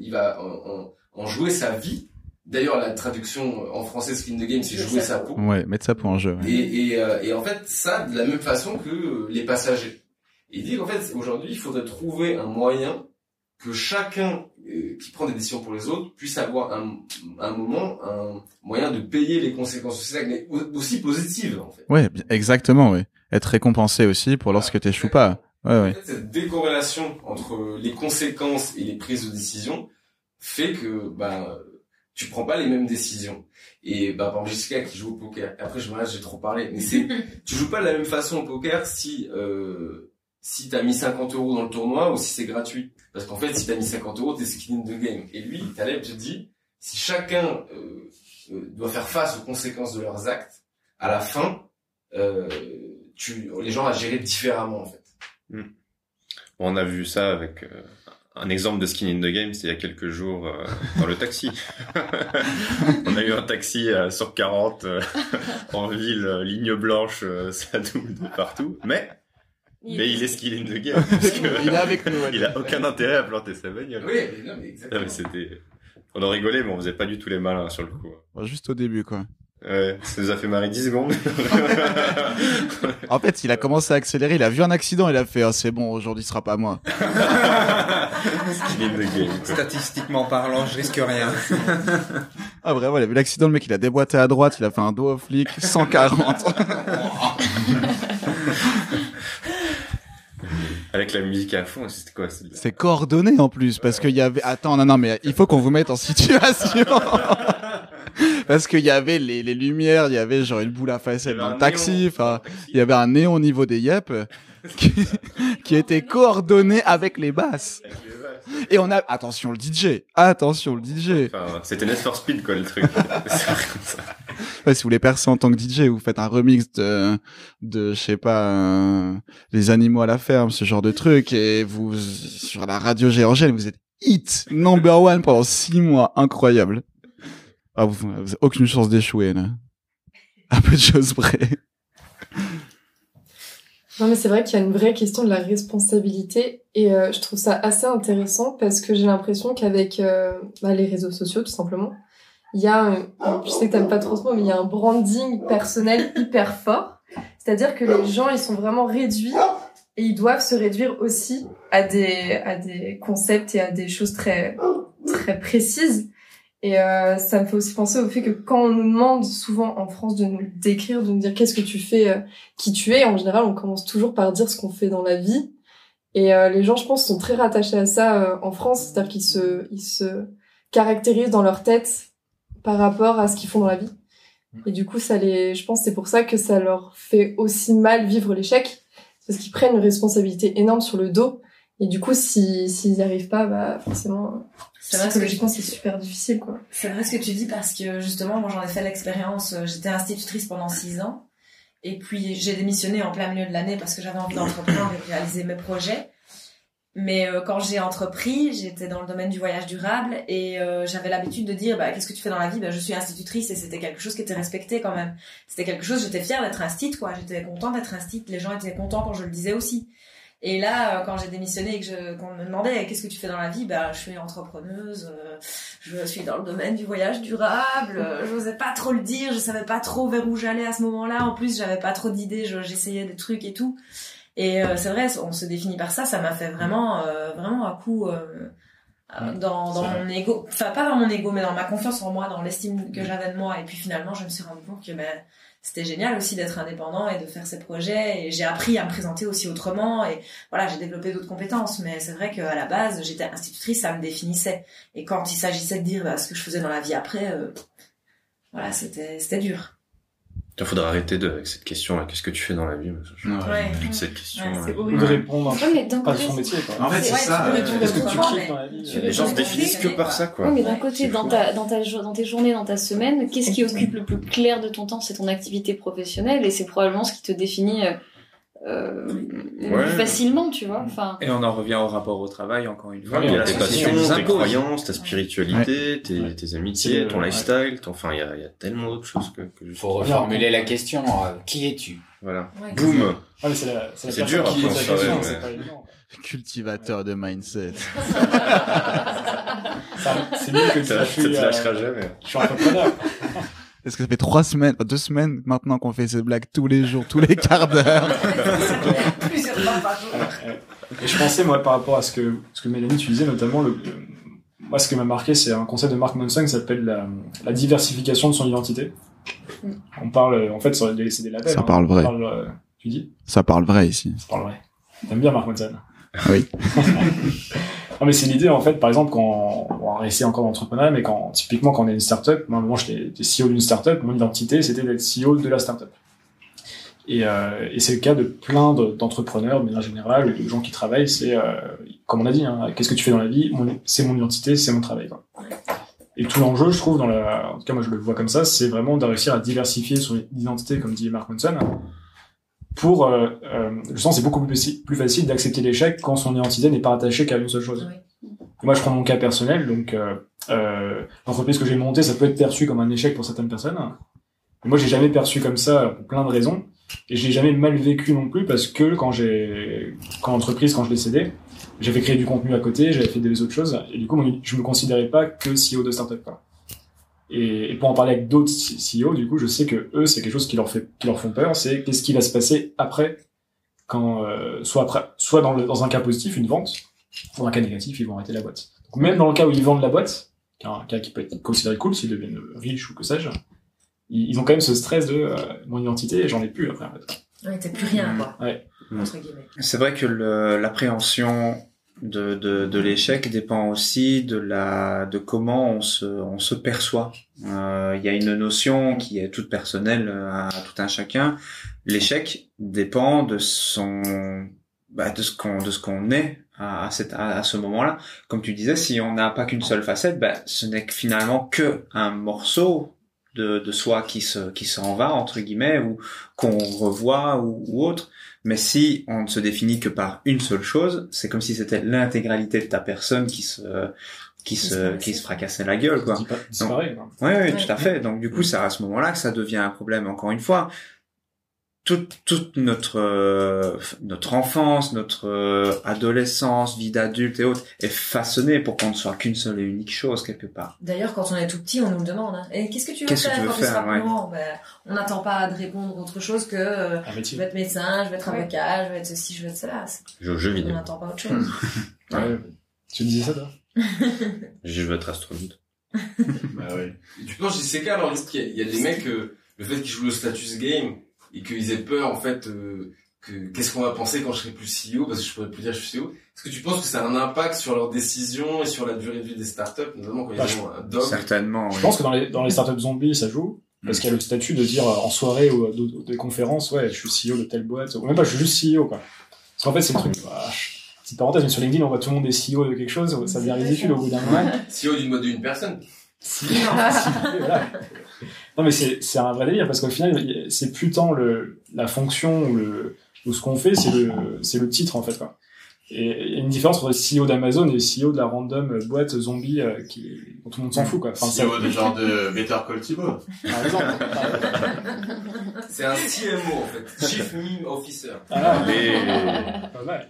il va en, en, jouer sa vie. D'ailleurs, la traduction en français Skin the Game, c'est jouer sa peau. Ouais, mettre sa peau en jeu. Et, et, euh, et, en fait, ça de la même façon que les passagers. Il dit qu'en fait, aujourd'hui, il faudrait trouver un moyen que chacun euh, qui prend des décisions pour les autres puisse avoir un, un moment, un moyen de payer les conséquences sociales, mais aussi positives, en fait. Ouais, exactement, oui. Être récompensé aussi pour lorsque tu échoues pas. Ouais, ouais. cette décorrélation entre les conséquences et les prises de décision fait que bah tu prends pas les mêmes décisions. Et bah par Jessica qui joue au poker. Après je me j'ai trop parlé, mais c'est tu joues pas de la même façon au poker si euh, si t'as mis 50 euros dans le tournoi ou si c'est gratuit. Parce qu'en fait si t'as mis 50 euros t'es skin de game. Et lui Taleb te dit si chacun euh, euh, doit faire face aux conséquences de leurs actes à la fin euh, tu les gens à gérer différemment en fait. Hmm. on a vu ça avec euh, un exemple de skin in the game, c'était il y a quelques jours euh, dans le taxi. on a eu un taxi à sur 40 euh, en ville, ligne blanche, ça double de partout, mais mais il est skin in the game il est avec nous. Il a aucun intérêt à planter sa bagnole. Oui, mais non, mais exactement. c'était on en rigolait, mais on faisait pas du tout les malins sur le coup. Juste au début, quoi. Ouais, ça nous a fait marrer 10 secondes. en fait, il a commencé à accélérer, il a vu un accident, il a fait, oh, c'est bon, aujourd'hui ce sera pas moi. Statistiquement parlant, je risque rien. ah, vraiment, il a vu l'accident, le mec, il a déboîté à droite, il a fait un dos au flic, 140. Avec la musique à fond, c'était quoi C'est coordonné en plus, parce qu'il y avait... Attends, non, non, mais il faut qu'on vous mette en situation parce qu'il y avait les, les lumières, il y avait genre une boule à facettes dans le taxi, enfin, il y avait un néon au niveau des yep qui, qui était coordonné avec les basses. Et on a attention le DJ, attention le DJ. Enfin, c'était Net for Speed quoi le truc. Si vous voulez percer en tant que DJ, vous faites un remix de de je sais pas euh, les animaux à la ferme, ce genre de truc et vous sur la radio géorgienne, vous êtes hit number one pendant six mois, incroyable. Ah, vous, vous aucune chance d'échouer, là. Un peu de choses près. Non, mais c'est vrai qu'il y a une vraie question de la responsabilité et euh, je trouve ça assez intéressant parce que j'ai l'impression qu'avec euh, bah, les réseaux sociaux, tout simplement, il y a, je sais que t'aimes pas trop ce mot, mais il y a un branding personnel hyper fort. C'est-à-dire que les gens, ils sont vraiment réduits et ils doivent se réduire aussi à des, à des concepts et à des choses très, très précises. Et euh, ça me fait aussi penser au fait que quand on nous demande souvent en France de nous décrire, de nous dire qu'est-ce que tu fais, euh, qui tu es, en général, on commence toujours par dire ce qu'on fait dans la vie. Et euh, les gens, je pense, sont très rattachés à ça en France, c'est-à-dire qu'ils se, ils se caractérisent dans leur tête par rapport à ce qu'ils font dans la vie. Et du coup, ça les, je pense, c'est pour ça que ça leur fait aussi mal vivre l'échec, parce qu'ils prennent une responsabilité énorme sur le dos. Et du coup, si s'ils n'y arrivent pas, bah forcément, c'est vrai que je pense c'est super difficile quoi. C'est vrai ce que tu dis parce que justement moi j'en ai fait l'expérience, euh, j'étais institutrice pendant six ans et puis j'ai démissionné en plein milieu de l'année parce que j'avais envie d'entreprendre et de réaliser mes projets. Mais euh, quand j'ai entrepris, j'étais dans le domaine du voyage durable et euh, j'avais l'habitude de dire bah, qu'est-ce que tu fais dans la vie? Bah, Je suis institutrice et c'était quelque chose qui était respecté quand même. C'était quelque chose, j'étais fière d'être instite, quoi. J'étais contente d'être instite. Les gens étaient contents quand je le disais aussi. Et là, euh, quand j'ai démissionné et qu'on me demandait qu'est-ce que tu fais dans la vie, ben je suis entrepreneuse, euh, je suis dans le domaine du voyage durable. Euh, je n'osais pas trop le dire, je savais pas trop vers où j'allais à ce moment-là. En plus, j'avais pas trop d'idées, j'essayais des trucs et tout. Et c'est vrai, on se définit par ça. Ça m'a fait vraiment, vraiment un coup dans, dans mon ego. Enfin, pas dans mon ego, mais dans ma confiance en moi, dans l'estime que j'avais de moi. Et puis finalement, je me suis rendu compte que ben c'était génial aussi d'être indépendant et de faire ses projets. Et j'ai appris à me présenter aussi autrement. Et voilà j'ai développé d'autres compétences. Mais c'est vrai qu'à la base j'étais institutrice ça me définissait. Et quand il s'agissait de dire bah, ce que je faisais dans la vie après euh, voilà c'était c'était dur il faudra arrêter de, avec cette question, qu'est-ce que tu fais dans la vie Je ouais. cette question. Ouais, c'est horrible. De répondre pas son métier. Quoi. En fait, c'est ça. Qu'est-ce que tu kiffes dans la vie Les gens se définissent que par ça, quoi. Mais d'un côté, dans ta, dans ta, dans tes journées, dans ta semaine, qu'est-ce qui occupe le plus clair de ton temps? C'est ton activité professionnelle et c'est probablement ce qui te définit euh, Ouais. facilement, tu vois. Enfin, Et on en revient au rapport au travail, encore une fois. Ouais, que il y a la tes passions, tes croyances, ta spiritualité, tes, Ouais. tes amitiés, ton ouais. lifestyle, ton- enfin, il y a, il y a tellement d'autres choses que, que juste- Faut reformuler la question. euh, qui es-tu? Voilà. Ouais, Boum! Ah, c'est dur qui ça, question, pas évident. Cultivateur de mindset. Ça, C'est mieux que je te suis, euh, lâchera jamais. je suis entrepreneur. Est-ce que ça fait trois semaines, deux semaines maintenant qu'on fait ces blagues tous les jours, tous les quarts d'heure Plusieurs fois par jour. Et je pensais, moi, par rapport à ce que, ce que Mélanie, tu disais, notamment, le, moi, ce qui m'a marqué, c'est un concept de Mark Manson qui s'appelle la, la diversification de son identité. Mm. On parle, en fait, sur les- c'est des labels. Ça hein. parle vrai. Parle, euh, tu dis? Ça parle vrai ici. Ça parle vrai. T'aimes bien Mark Manson? Oui. Non, mais c'est l'idée, en fait, par exemple, quand on va rester encore dans l'entrepreneuriat, mais quand, typiquement, quand on est une startup, moi, moment, j'étais CEO d'une startup, mon identité, c'était d'être CEO de la startup. Et, euh, et c'est le cas de plein de- d'entrepreneurs, de manière générale, de gens qui travaillent, c'est, euh, comme on a dit, hein, qu'est-ce que tu fais dans la vie? C'est mon identité, c'est mon travail, quoi. Et tout l'enjeu, je trouve, dans la, en tout cas, moi, je le vois comme ça, c'est vraiment de réussir à diversifier son identité, comme dit Mark Manson, pour, euh, euh, je sens, c'est beaucoup plus, faci- plus facile d'accepter l'échec quand son identité n'est pas attachée qu'à une seule chose. Oui. Moi, je prends mon cas personnel, donc euh, euh, l'entreprise que j'ai montée, ça peut être perçu comme un échec pour certaines personnes. Mais moi, j'ai jamais perçu comme ça pour plein de raisons, et j'ai jamais mal vécu non plus parce que quand j'ai, quand l'entreprise, quand je l'ai cédée, j'avais créé du contenu à côté, j'avais fait des autres choses, et du coup, je me considérais pas que CEO de startup. Quoi. Et, et pour en parler avec d'autres CEO, du coup, je sais que eux, c'est quelque chose qui leur fait, qui leur font peur, c'est qu'est-ce qui va se passer après, quand euh, soit après, soit dans, le, dans un cas positif, une vente, ou dans un cas négatif, ils vont arrêter la boîte. Donc même dans le cas où ils vendent la boîte, qui est un cas qui peut être considéré cool s'ils deviennent riches ou que sais-je, ils, ils ont quand même ce stress de euh, mon identité et j'en ai plus après. En fait. Ouais, t'es plus rien, quoi. Ouais. Entre guillemets. C'est vrai que le- l'appréhension de, de, de l'échec dépend aussi de la de comment on se on se perçoit. Euh, Il y a une notion qui est toute personnelle à tout un chacun. L'échec dépend de son bah, de ce qu'on de ce qu'on est à, à, cette, à, ce moment-là. Comme tu disais, si on n'a pas qu'une seule facette, bah, ce n'est finalement que un morceau de, de soi qui se qui s'en va entre guillemets ou qu'on revoit ou autre. Mais si on ne se définit que par une seule chose, c'est comme si c'était l'intégralité de ta personne qui se qui se qui se fracassait la gueule quoi. Dispa- disparaît, quoi. Oui, oui, Ouais. tout à fait. Donc du coup, c'est à ce moment-là que ça devient un problème. Encore une fois, toute toute notre euh, notre enfance, notre euh, adolescence, vie d'adulte et autres est façonnée pour qu'on ne soit qu'une seule et unique chose quelque part. D'ailleurs, quand on est tout petit, on nous le demande. hein. Et qu'est-ce que tu veux Qu'est-ce que faire tu veux quand tu faire, seras ouais. plus grand? Ben, On n'attend pas de répondre autre chose que euh, je veux être médecin, je veux être Ouais. avocat, je veux être ceci, je veux être cela. Je jeux On n'attend pas autre chose. Ouais. Tu disais ça, toi? Je veux être astronaute. Bah oui. Et tu penses, JCK, alors, juste qu'il y a- il y a des mecs, euh, le fait qu'ils jouent le status game, et qu'ils aient peur, en fait, euh, que, qu'est-ce qu'on va penser quand je serai plus CEO, parce que je pourrais plus dire que je suis CEO. Est-ce que tu penses que ça a un impact sur leurs décisions et sur la durée de vie des startups, notamment quand ils Bah, je- ont un dog? Certainement. Je oui. pense que dans les, dans les startups zombies, ça joue. Parce qu'il y a le statut de dire euh, en soirée ou euh, de- des conférences, ouais, je suis CEO de telle boîte. Ou même pas, je suis juste CEO, quoi. Parce qu'en fait, c'est le truc. Ah, je- Petite parenthèse, mais sur LinkedIn, on voit tout le monde est CEO de quelque chose, ça devient ridicule au bout d'un moment. CEO d'une mode d'une personne. Voilà. Non, mais c'est, c'est un vrai délire, parce qu'au final, c'est plus tant le, la fonction ou le, ou ce qu'on fait, c'est le, c'est le titre, en fait, quoi. Et il y a une différence entre CEO d'Amazon et CEO de la random boîte zombie euh, qui, dont tout le monde s'en fout, quoi. Enfin, CEO de genre de Better Call Thibault. par exemple. C'est un CMO, en fait. Chief Meme Officer. Ah, Et- pas mal.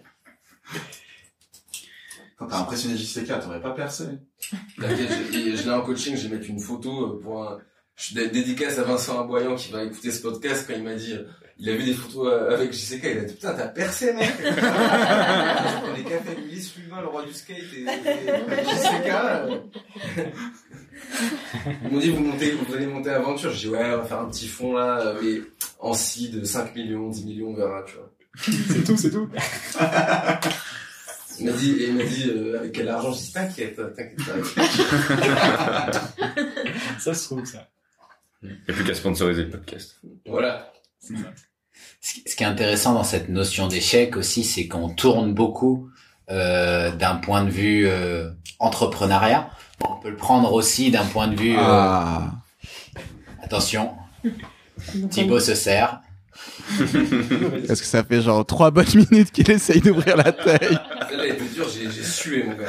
Quand t'as impressionné JCK, t'aurais pas percé. T'inquiète, je, je l'ai en coaching, je vais mettre une photo pour un, je suis dé- dédicace à Vincent Aboyant qui va écouter ce podcast quand il m'a dit, il a vu des photos euh, avec JCK, il a dit, putain, t'as percé, mec! On est café Ulysse, Fulvin, le roi du skate et, et JCK. euh. Ils m'ont dit, vous montez, vous allez monter Aventure. J'ai dit, ouais, on va faire un petit fond là, mais en seed, 5 millions, 10 millions, on verra, tu vois. C'est tout, c'est tout. Il m'a dit, et il m'a dit, euh, avec quel argent? Dit, t'inquiète, t'inquiète, t'inquiète. Ça se trouve, ça. Il n'y a plus qu'à sponsoriser le podcast. Voilà. C'est ça. Ce qui ce qui est intéressant dans cette notion d'échec aussi, c'est qu'on tourne beaucoup euh, d'un point de vue euh, entrepreneuriat. On peut le prendre aussi d'un point de vue... euh, Ah. attention, Thibaut se sert. Parce que ça fait genre trois bonnes minutes qu'il essaye d'ouvrir la taille. Là, il est dur, j'ai j'ai sué, mon gars.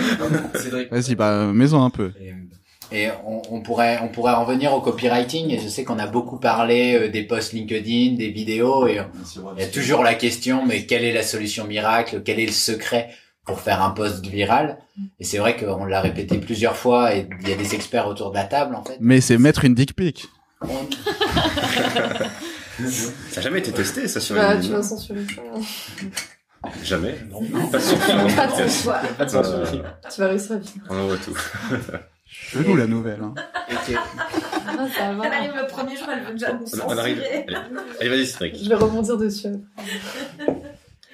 Cédric. Vas-y, bah, maison un peu. Et on, on pourrait on pourrait en venir au copywriting et je sais qu'on a beaucoup parlé euh, des posts LinkedIn, des vidéos et il y a toujours la question mais quelle est la solution miracle, quel est le secret pour faire un post viral? Et c'est vrai qu'on l'a répété plusieurs fois et il y a des experts autour de la table en fait. Mais c'est mettre une dick pic. Ça n'a jamais été testé, ça, sur Bah, une tu vas censurer ça. Jamais. Non. Pas de censure. Pas de censure. Pas de censure. Euh, Tu vas réussir à vivre. On envoie tout. Chelou la nouvelle. Hein. Ah, ça va. Elle arrive le premier jour, elle veut déjà nous On- on arrive. censurer. Allez, vas-y, Cédric. Je vais rebondir dessus.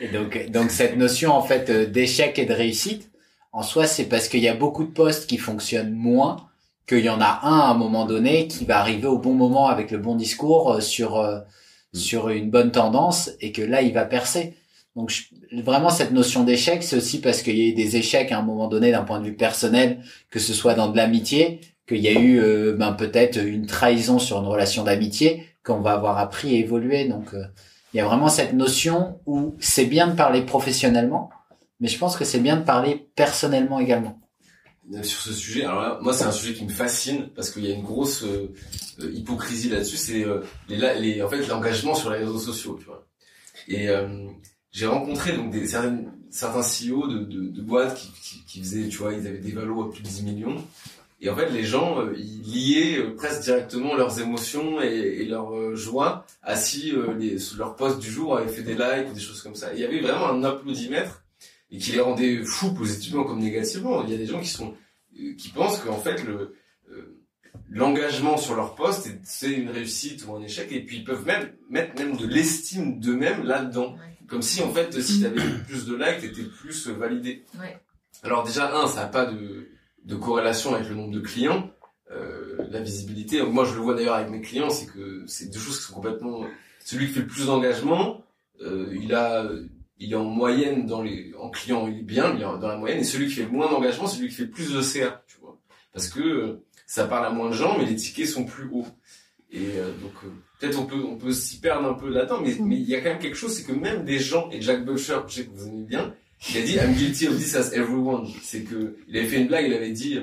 Et donc, donc cette notion en fait euh, d'échec et de réussite, en soi, c'est parce qu'il y a beaucoup de postes qui fonctionnent moins, qu'il y en a un à un moment donné qui va arriver au bon moment avec le bon discours euh, sur euh, sur une bonne tendance et que là, il va percer. Donc je- vraiment cette notion d'échec, c'est aussi parce qu'il y a eu des échecs à un moment donné d'un point de vue personnel, que ce soit dans de l'amitié, qu'il y a eu euh, ben, peut-être une trahison sur une relation d'amitié, qu'on va avoir appris et évolué. Donc euh, il y a vraiment cette notion où c'est bien de parler professionnellement, mais je pense que c'est bien de parler personnellement également. Sur ce sujet. Alors là, moi, c'est un sujet qui me fascine parce qu'il y a une grosse euh, euh, hypocrisie là-dessus. C'est euh, les, les, en fait, l'engagement sur les réseaux sociaux, tu vois. Et euh, j'ai rencontré donc des certaines, certains CEO de, de, de boîtes qui, qui, qui faisaient, tu vois, ils avaient des valos à plus de 10 millions. Et en fait, les gens, euh, ils liaient euh, presque directement leurs émotions et, et leur joie à si les, leur post du jour avaient fait des likes ou des choses comme ça. Il y avait vraiment un applaudimètre et qui les rendait fous positivement comme négativement. Il y a des gens qui sont euh, qui pensent qu'en fait le euh, l'engagement sur leur poste c'est une réussite ou un échec et puis ils peuvent même mettre même de l'estime d'eux-mêmes là-dedans comme si en fait si t'avais plus de likes t'étais plus validé Ouais. alors déjà un ça n'a pas de de corrélation avec le nombre de clients euh, la visibilité moi je le vois d'ailleurs avec mes clients c'est que c'est deux choses qui sont complètement celui qui fait le plus d'engagement euh, il a il est en moyenne dans les en client il est bien il est dans la moyenne et celui qui fait le moins d'engagement c'est celui qui fait le plus de CA tu vois. Parce que euh, ça parle à moins de gens mais les tickets sont plus hauts. Et euh, donc euh, peut-être on peut on peut s'y perdre un peu là-dedans mais mais il y a quand même quelque chose c'est que même des gens et Jack Butcher je sais que vous aimez bien il a dit I'm guilty of this as everyone. C'est que il avait fait une blague il avait dit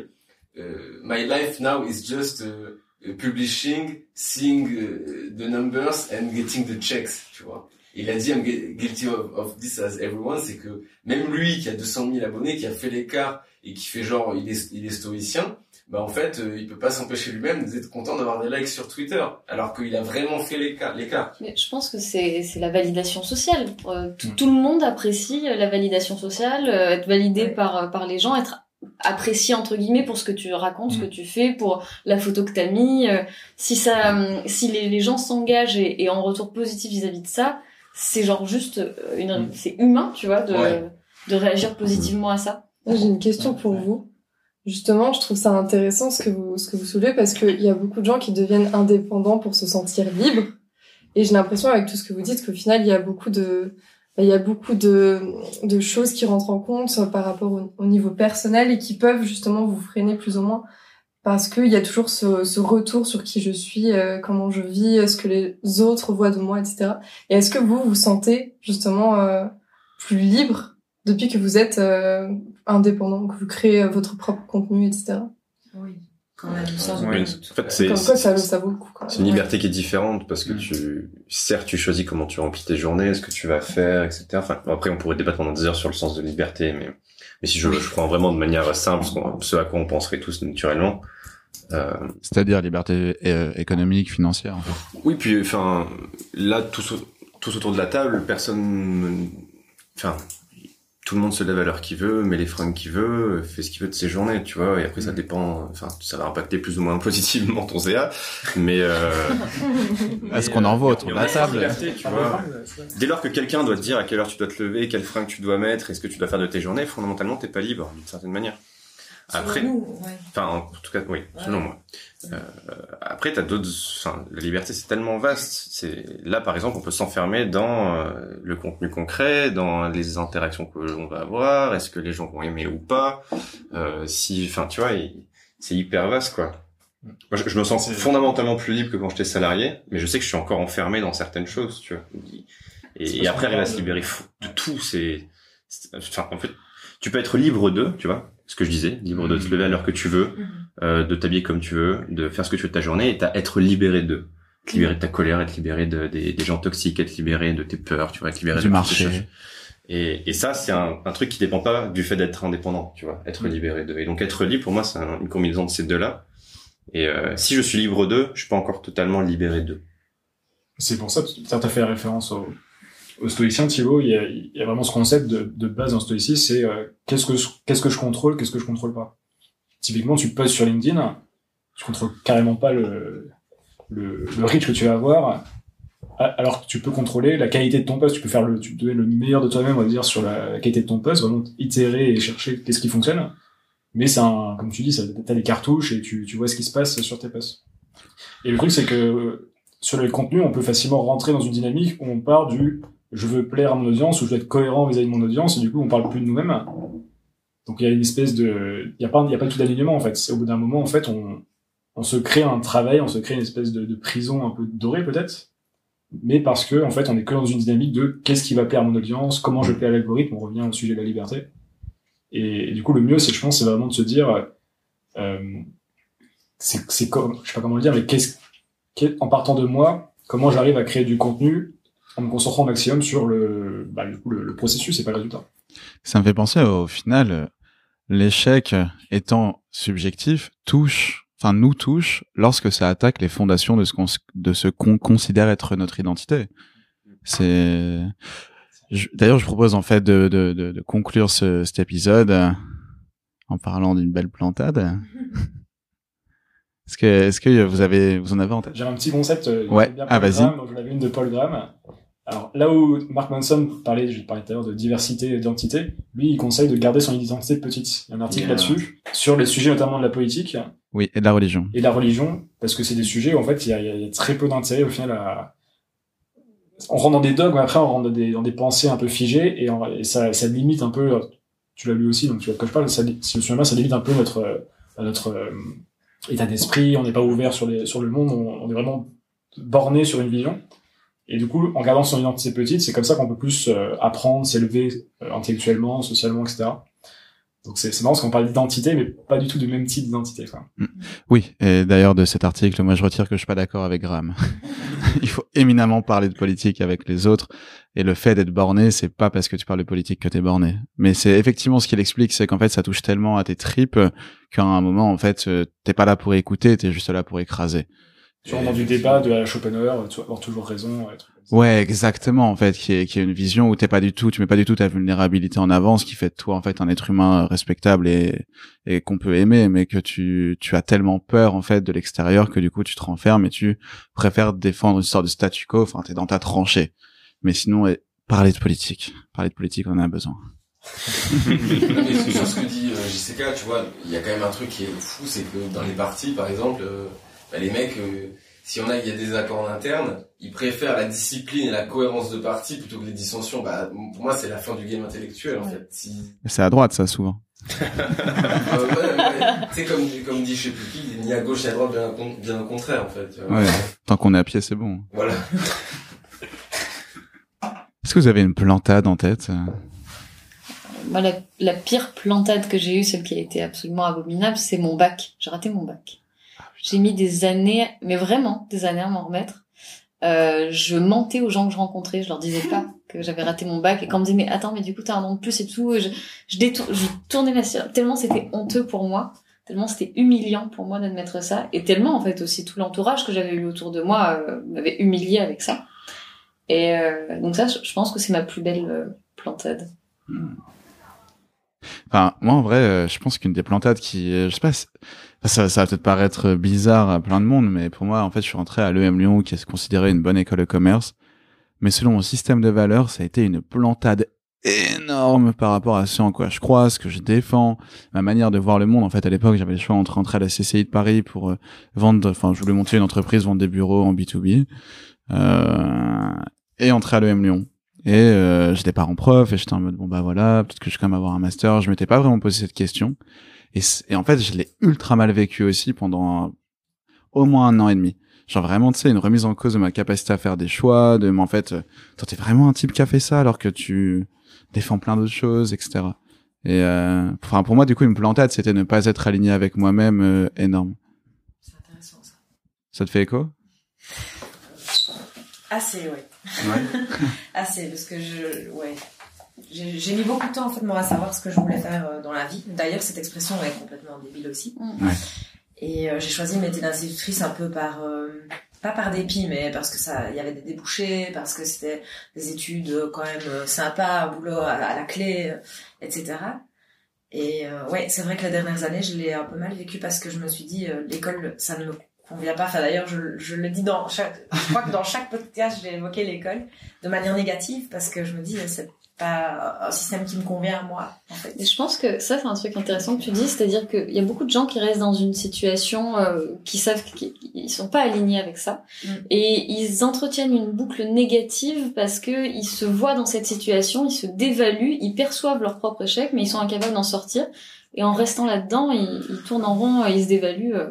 euh, my life now is just euh, uh, publishing, seeing uh, the numbers and getting the checks, tu vois. Il a dit I'm gu- guilty of, of this as everyone, c'est que même lui qui a 200 000 abonnés, qui a fait l'écart et qui fait genre il est, il est stoïcien, bah en fait euh, il peut pas s'empêcher lui-même d'être content d'avoir des likes sur Twitter, alors qu'il a vraiment fait l'écart. l'écart. Mais je pense que c'est c'est la validation sociale. Euh, tout, tout le monde apprécie la validation sociale, euh, être validé par par les gens, être apprécié entre guillemets pour ce que tu racontes, ce que tu fais, pour la photo que t'as mis. euh, si ça, si les, les gens s'engagent et, et en retour positif vis-à-vis de ça, c'est genre juste euh, une, c'est humain, tu vois, de Ouais. de réagir positivement à ça. J'ai une question pour vous. Justement, je trouve ça intéressant ce que vous, ce que vous soulevez parce qu'il y a beaucoup de gens qui deviennent indépendants pour se sentir libres. Et j'ai l'impression avec tout ce que vous dites qu'au final, il y a beaucoup de, il y a beaucoup de, de choses qui rentrent en compte par rapport au, au niveau personnel et qui peuvent justement vous freiner plus ou moins parce qu'il y a toujours ce, ce retour sur qui je suis, euh, comment je vis, ce que les autres voient de moi, etc. Et est-ce que vous vous sentez justement euh, plus libre depuis que vous êtes euh, indépendant, que vous créez euh, votre propre contenu, etc. Oui, quand même, Oui. En fait, c'est Comme quoi, ça, ça vaut le coup. quoi. c'est une liberté qui est différente parce que tu, certes, tu choisis comment tu remplis tes journées, ce que tu vas faire, etc. Enfin, après, on pourrait débattre pendant des heures sur le sens de liberté, mais, mais si je, je prends vraiment de manière simple, ce, à quoi on penserait tous naturellement, euh, C'est-à-dire liberté euh, économique, financière. En fait. Oui, puis enfin là tous tous autour de la table, personne, enfin tout le monde se lève à l'heure qu'il veut, met les fringues qu'il veut, fait ce qu'il veut de ses journées, tu vois. Et après ça dépend, enfin ça va impacter plus ou moins positivement ton CA, mais euh, Est-ce qu'on en y en la a table liberté, tu vois. Dès lors que quelqu'un doit te dire à quelle heure tu dois te lever, quelle fringue tu dois mettre, et ce que tu dois faire de tes journées, fondamentalement t'es pas libre d'une certaine manière. Après, Selon nous, ouais. Enfin, en tout cas, oui, selon moi. Euh, après, t'as d'autres. Enfin, la liberté, c'est tellement vaste. C'est là, par exemple, on peut s'enfermer dans euh, le contenu concret, dans les interactions que l'on va avoir. Est-ce que les gens vont aimer ou pas euh, Si, enfin, tu vois, il- c'est hyper vaste, quoi. Moi, je, je me sens fondamentalement plus libre que quand j'étais salarié, mais je sais que je suis encore enfermé dans certaines choses, tu vois. Et, et après, arriver à se libérer de tout, c'est, enfin, en fait, tu peux être libre de, tu vois, ce que je disais, libre de te lever à l'heure que tu veux, euh, de t'habiller comme tu veux, de faire ce que tu veux de ta journée, et t'as être libéré de. Être libéré de ta colère, être libéré de, des, des gens toxiques, être libéré de tes peurs, tu vois, être libéré Du de marché. toutes ces choses. Et, et ça, c'est un, un truc qui dépend pas du fait d'être indépendant, tu vois, être libéré de. Et donc être libre, pour moi, c'est un- une combinaison de ces deux-là. Et euh, si je suis libre d'eux, je suis pas encore totalement libéré d'eux. C'est pour ça que tu as fait référence au, au stoïcien, Thibaut. Il y, a, vraiment ce concept de, base dans stoïcisme, c'est euh, qu'est-ce que qu'est-ce que je contrôle, qu'est-ce que je contrôle pas? Typiquement, tu postes sur LinkedIn, tu contrôles carrément pas le, le, le reach que tu vas avoir, alors que tu peux contrôler la qualité de ton post. Tu peux faire le, tu peux donner le meilleur de toi-même, on va dire, sur la, qualité de ton post, vraiment itérer et chercher qu'est-ce qui fonctionne. Mais c'est un, comme tu dis, t'as des cartouches et tu, tu vois ce qui se passe sur tes posts. Et le truc, c'est que euh, sur le contenu, on peut facilement rentrer dans une dynamique où on part du je veux plaire à mon audience ou je veux être cohérent vis-à-vis de mon audience et du coup on parle plus de nous-mêmes. Donc il y a une espèce de, il y a pas, il y a pas tout d'alignement en fait. C'est au bout d'un moment en fait on, on se crée un travail, on se crée une espèce de, de prison un peu dorée peut-être, mais parce que en fait on est que dans une dynamique de qu'est-ce qui va plaire à mon audience, comment je plais à l'algorithme. On revient au sujet de la liberté. Et, du coup le mieux c'est je pense c'est vraiment de se dire euh, c'est comme je sais pas comment le dire mais qu'est-ce qu'est- en partant de moi comment j'arrive à créer du contenu en me concentrant au maximum sur le bah, du coup, le, le processus et pas le résultat Ça me fait penser au final, euh, l'échec étant subjectif touche, enfin nous touche lorsque ça attaque les fondations de ce qu'on de ce qu'on considère être notre identité. C'est d'ailleurs je propose en fait de, de, de, de conclure ce, cet épisode euh, en parlant d'une belle plantade. Est-ce que est-ce que vous avez vous en avez en tête? J'ai un petit concept euh, Ouais. bien Ah, vas-y. J'en avais une de Paul Graham alors là où Mark Manson parlait je parlais tout à l'heure de diversité et d'identité lui il conseille de garder son identité petite il y a un article Yeah. là-dessus sur les sujets notamment de la politique Oui, et de la religion. et la religion, parce que c'est des sujets où en fait il y a, il y très peu d'intérêt au final à. On rentre dans des dogmes, après on rentre dans des, dans des pensées un peu figées et, en- et ça, ça limite un peu. Tu l'as lu aussi, donc tu vois de quoi je parle. Ça, si je me souviens bien, ça limite un peu notre euh, notre euh, état d'esprit. On n'est pas ouvert sur les sur le monde. On, on est vraiment borné sur une vision. Et du coup, en gardant son identité petite, c'est comme ça qu'on peut plus euh, apprendre, s'élever euh, intellectuellement, socialement, etc. Donc c'est marrant parce qu'on parle d'identité, mais pas du tout du même type d'identité. quoi. Oui, et d'ailleurs de cet article, moi je retire que je suis pas d'accord avec Graham. Il faut éminemment parler de politique avec les autres, et le fait d'être borné, c'est pas parce que tu parles de politique que t'es borné. Mais c'est effectivement ce qu'il explique, c'est qu'en fait ça touche tellement à tes tripes qu'à un moment en fait euh, t'es pas là pour écouter, t'es juste là pour écraser. Tu rentres dans du débat de la Schopenhauer, tu vas avoir toujours raison. et trucs comme ça. Ouais, exactement. En fait, qui est, qui est une vision où t'es pas du tout, tu mets pas du tout ta vulnérabilité en avant, ce qui fait de toi en fait un être humain respectable et, et qu'on peut aimer, mais que tu, tu as tellement peur en fait de l'extérieur que du coup tu te renfermes et tu préfères défendre une sorte de statu quo. Enfin, t'es dans ta tranchée. Mais sinon, eh, parler de politique, parler de politique, on en a besoin. Mais sur ce que dit euh, JCK, tu vois, il y a quand même un truc qui est fou, c'est que dans les partis, par exemple, euh, bah, les mecs, euh, si on a, il y a des accords en interne, ils préfèrent la discipline et la cohérence de parti plutôt que les dissensions. Bah, pour moi, c'est la fin du game intellectuel, en fait. Si... C'est à droite, ça, souvent. Euh, ouais, ouais. Tu sais, comme, comme dit je sais plus qui, ni à gauche ni à droite, bien, bien au contraire, en fait. Ouais. Tant qu'on est à pied, c'est bon. Voilà. Est-ce que vous avez une plantade en tête Moi, la, la pire plantade que j'ai eue, celle qui a été absolument abominable, c'est mon bac. J'ai raté mon bac. J'ai mis des années, mais vraiment des années à m'en remettre. Euh, je mentais aux gens que je rencontrais, je leur disais pas que j'avais raté mon bac et quand on me disait mais attends mais du coup t'as un an de plus et tout, je, je, détour, je tournais la cire tellement c'était honteux pour moi, tellement c'était humiliant pour moi d'admettre ça et tellement en fait aussi tout l'entourage que j'avais eu autour de moi euh, m'avait humilié avec ça. Et euh, donc ça je pense que c'est ma plus belle plantade. Enfin, moi, en vrai, je pense qu'une des plantades qui, je sais pas, ça, ça va peut-être paraître bizarre à plein de monde, mais pour moi, en fait, je suis rentré à l'EM Lyon, qui est considéré une bonne école de commerce. Mais selon mon système de valeurs, ça a été une plantade énorme par rapport à ce en quoi je crois, ce que je défends, ma manière de voir le monde. En fait, à l'époque, j'avais le choix entre rentrer à la CCI de Paris pour euh, vendre, enfin, je voulais monter une entreprise, vendre des bureaux en B2B, euh, et entrer à l'EM Lyon. Et euh, j'étais parent prof et j'étais en mode bon bah voilà peut-être que je vais quand même avoir un master. Je m'étais pas vraiment posé cette question. Et, en fait je l'ai ultra mal vécu aussi pendant au moins un an et demi. Genre vraiment, tu sais, une remise en cause de ma capacité à faire des choix, de, mais en fait, euh, toi, t'es vraiment un type qui a fait ça alors que tu défends plein d'autres choses, etc. Et euh, enfin, pour moi, du coup, une plantade, c'était ne pas être aligné avec moi-même euh, énorme. C'est intéressant ça. Ça te fait écho? Assez, ouais. Assez, parce que je, ouais. J'ai mis beaucoup de temps en fait moi à savoir ce que je voulais faire euh, dans la vie. D'ailleurs, cette expression est complètement débile aussi. Ouais. Et euh, j'ai choisi mes métier d'institutrice un peu par euh, pas par dépit, mais parce que ça, il y avait des débouchés, parce que c'était des études quand même sympas, un boulot à, la- à la clé, etc. Et euh, ouais, c'est vrai que les dernières années, je l'ai un peu mal vécu parce que je me suis dit euh, l'école, ça ne me convient pas. Enfin d'ailleurs, je, je le dis dans chaque, je crois que dans chaque podcast, j'ai évoqué l'école de manière négative parce que je me dis c'est pas un système qui me convient à moi en fait. Et je pense que ça, c'est un truc intéressant que tu dis, c'est-à-dire qu'il y a beaucoup de gens qui restent dans une situation euh, qui savent qu'ils sont pas alignés avec ça, Mm. et ils entretiennent une boucle négative parce que ils se voient dans cette situation, ils se dévaluent, ils perçoivent leur propre échec, mais ils sont incapables d'en sortir, et en restant là-dedans, ils, ils tournent en rond, et ils se dévaluent euh,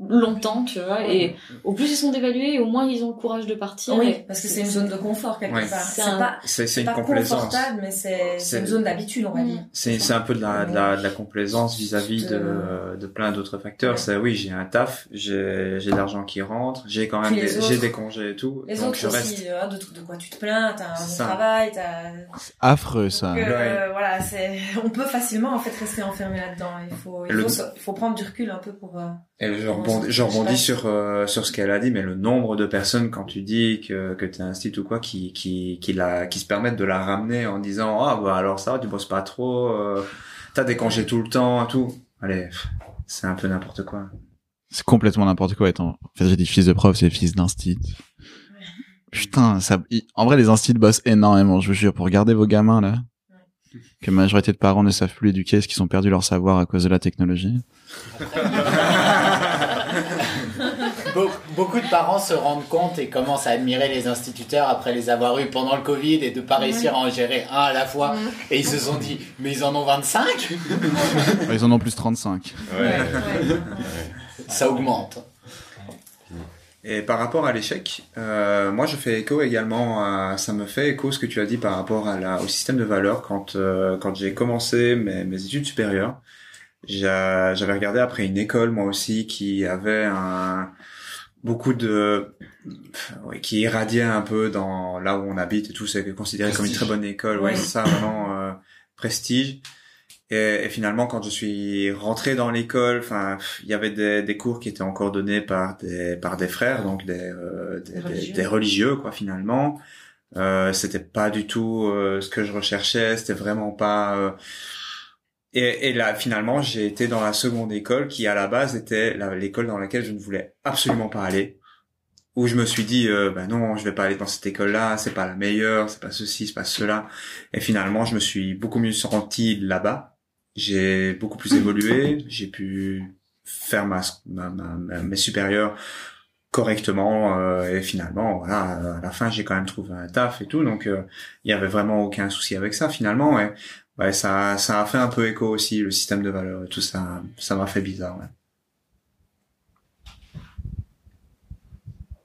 longtemps, tu vois, et au plus ils sont dévalués, au moins ils ont le courage de partir. Oui, parce que c'est une zone de confort quelque Ouais. part. C'est C'est un- pas, C'est c'est une pas complaisance. confortable, mais c'est c'est C'est- une zone d'habitude, on va dire. C'est c'est un peu de la de la, de la complaisance vis-à-vis de de plein d'autres facteurs. Ouais. C'est oui, j'ai un taf, j'ai j'ai de l'argent qui rentre, j'ai quand même des, autres- j'ai des congés et tout, Les donc autres je reste. aussi, euh, de, de quoi tu te plains, t'as un C'est bon ça. travail, t'as... Affreux, ça. Donc, euh, Ouais. voilà, c'est, on peut facilement en fait rester enfermé là-dedans. Il faut, il faut, se- il faut prendre du recul un peu pour. Et je rebondis, je rebondis sur euh, sur ce qu'elle a dit, mais le nombre de personnes quand tu dis que que t'es un site ou quoi qui qui qui la qui se permettent de la ramener en disant ah bah alors ça va, tu bosses pas trop, euh, t'as des congés tout le temps, tout. Allez, c'est un peu n'importe quoi. C'est complètement n'importe quoi. Attends, en fait, j'ai dit fils de prof, c'est fils d'instit. Putain, ça, en vrai, les instits bossent énormément, je vous jure, pour garder vos gamins, là. Que la majorité de parents ne savent plus éduquer, parce qu'ils ont perdu leur savoir à cause de la technologie. Be- beaucoup de parents se rendent compte et commencent à admirer les instituteurs après les avoir eus pendant le Covid et de pas réussir à en gérer un à la fois. Et ils se sont dit, mais ils en ont 25 Ils en ont plus 35. Ça augmente. Et par rapport à l'échec, euh, moi je fais écho également à, ça me fait écho ce que tu as dit par rapport à la, au système de valeurs quand euh, quand j'ai commencé mes, mes études supérieures. J'a- J'avais regardé après une école moi aussi qui avait un beaucoup de ouais, qui irradiait un peu dans là où on habite et tout, c'est considéré comme une très bonne école. Ouais, Ouais. c'est ça vraiment euh, prestige. Et, et finalement, quand je suis rentré dans l'école, enfin, il y avait des, des cours qui étaient encore donnés par des par des frères, donc des euh, des, religieux. des religieux, quoi. Finalement, euh, c'était pas du tout euh, ce que je recherchais. C'était vraiment pas. Euh, et, et là, finalement, j'ai été dans la seconde école qui, à la base, était l'école dans laquelle je ne voulais absolument pas aller. Où je me suis dit, euh, bah non, je vais pas aller dans cette école-là, c'est pas la meilleure, c'est pas ceci, c'est pas cela. Et finalement, je me suis beaucoup mieux senti là-bas. J'ai beaucoup plus évolué, j'ai pu faire ma, ma, mes supérieurs correctement euh, et finalement voilà à la fin j'ai quand même trouvé un taf et tout donc euh, il y avait vraiment aucun souci avec ça finalement ouais ça ça a fait un peu écho aussi le système de valeurs et tout ça ça m'a fait bizarre ouais.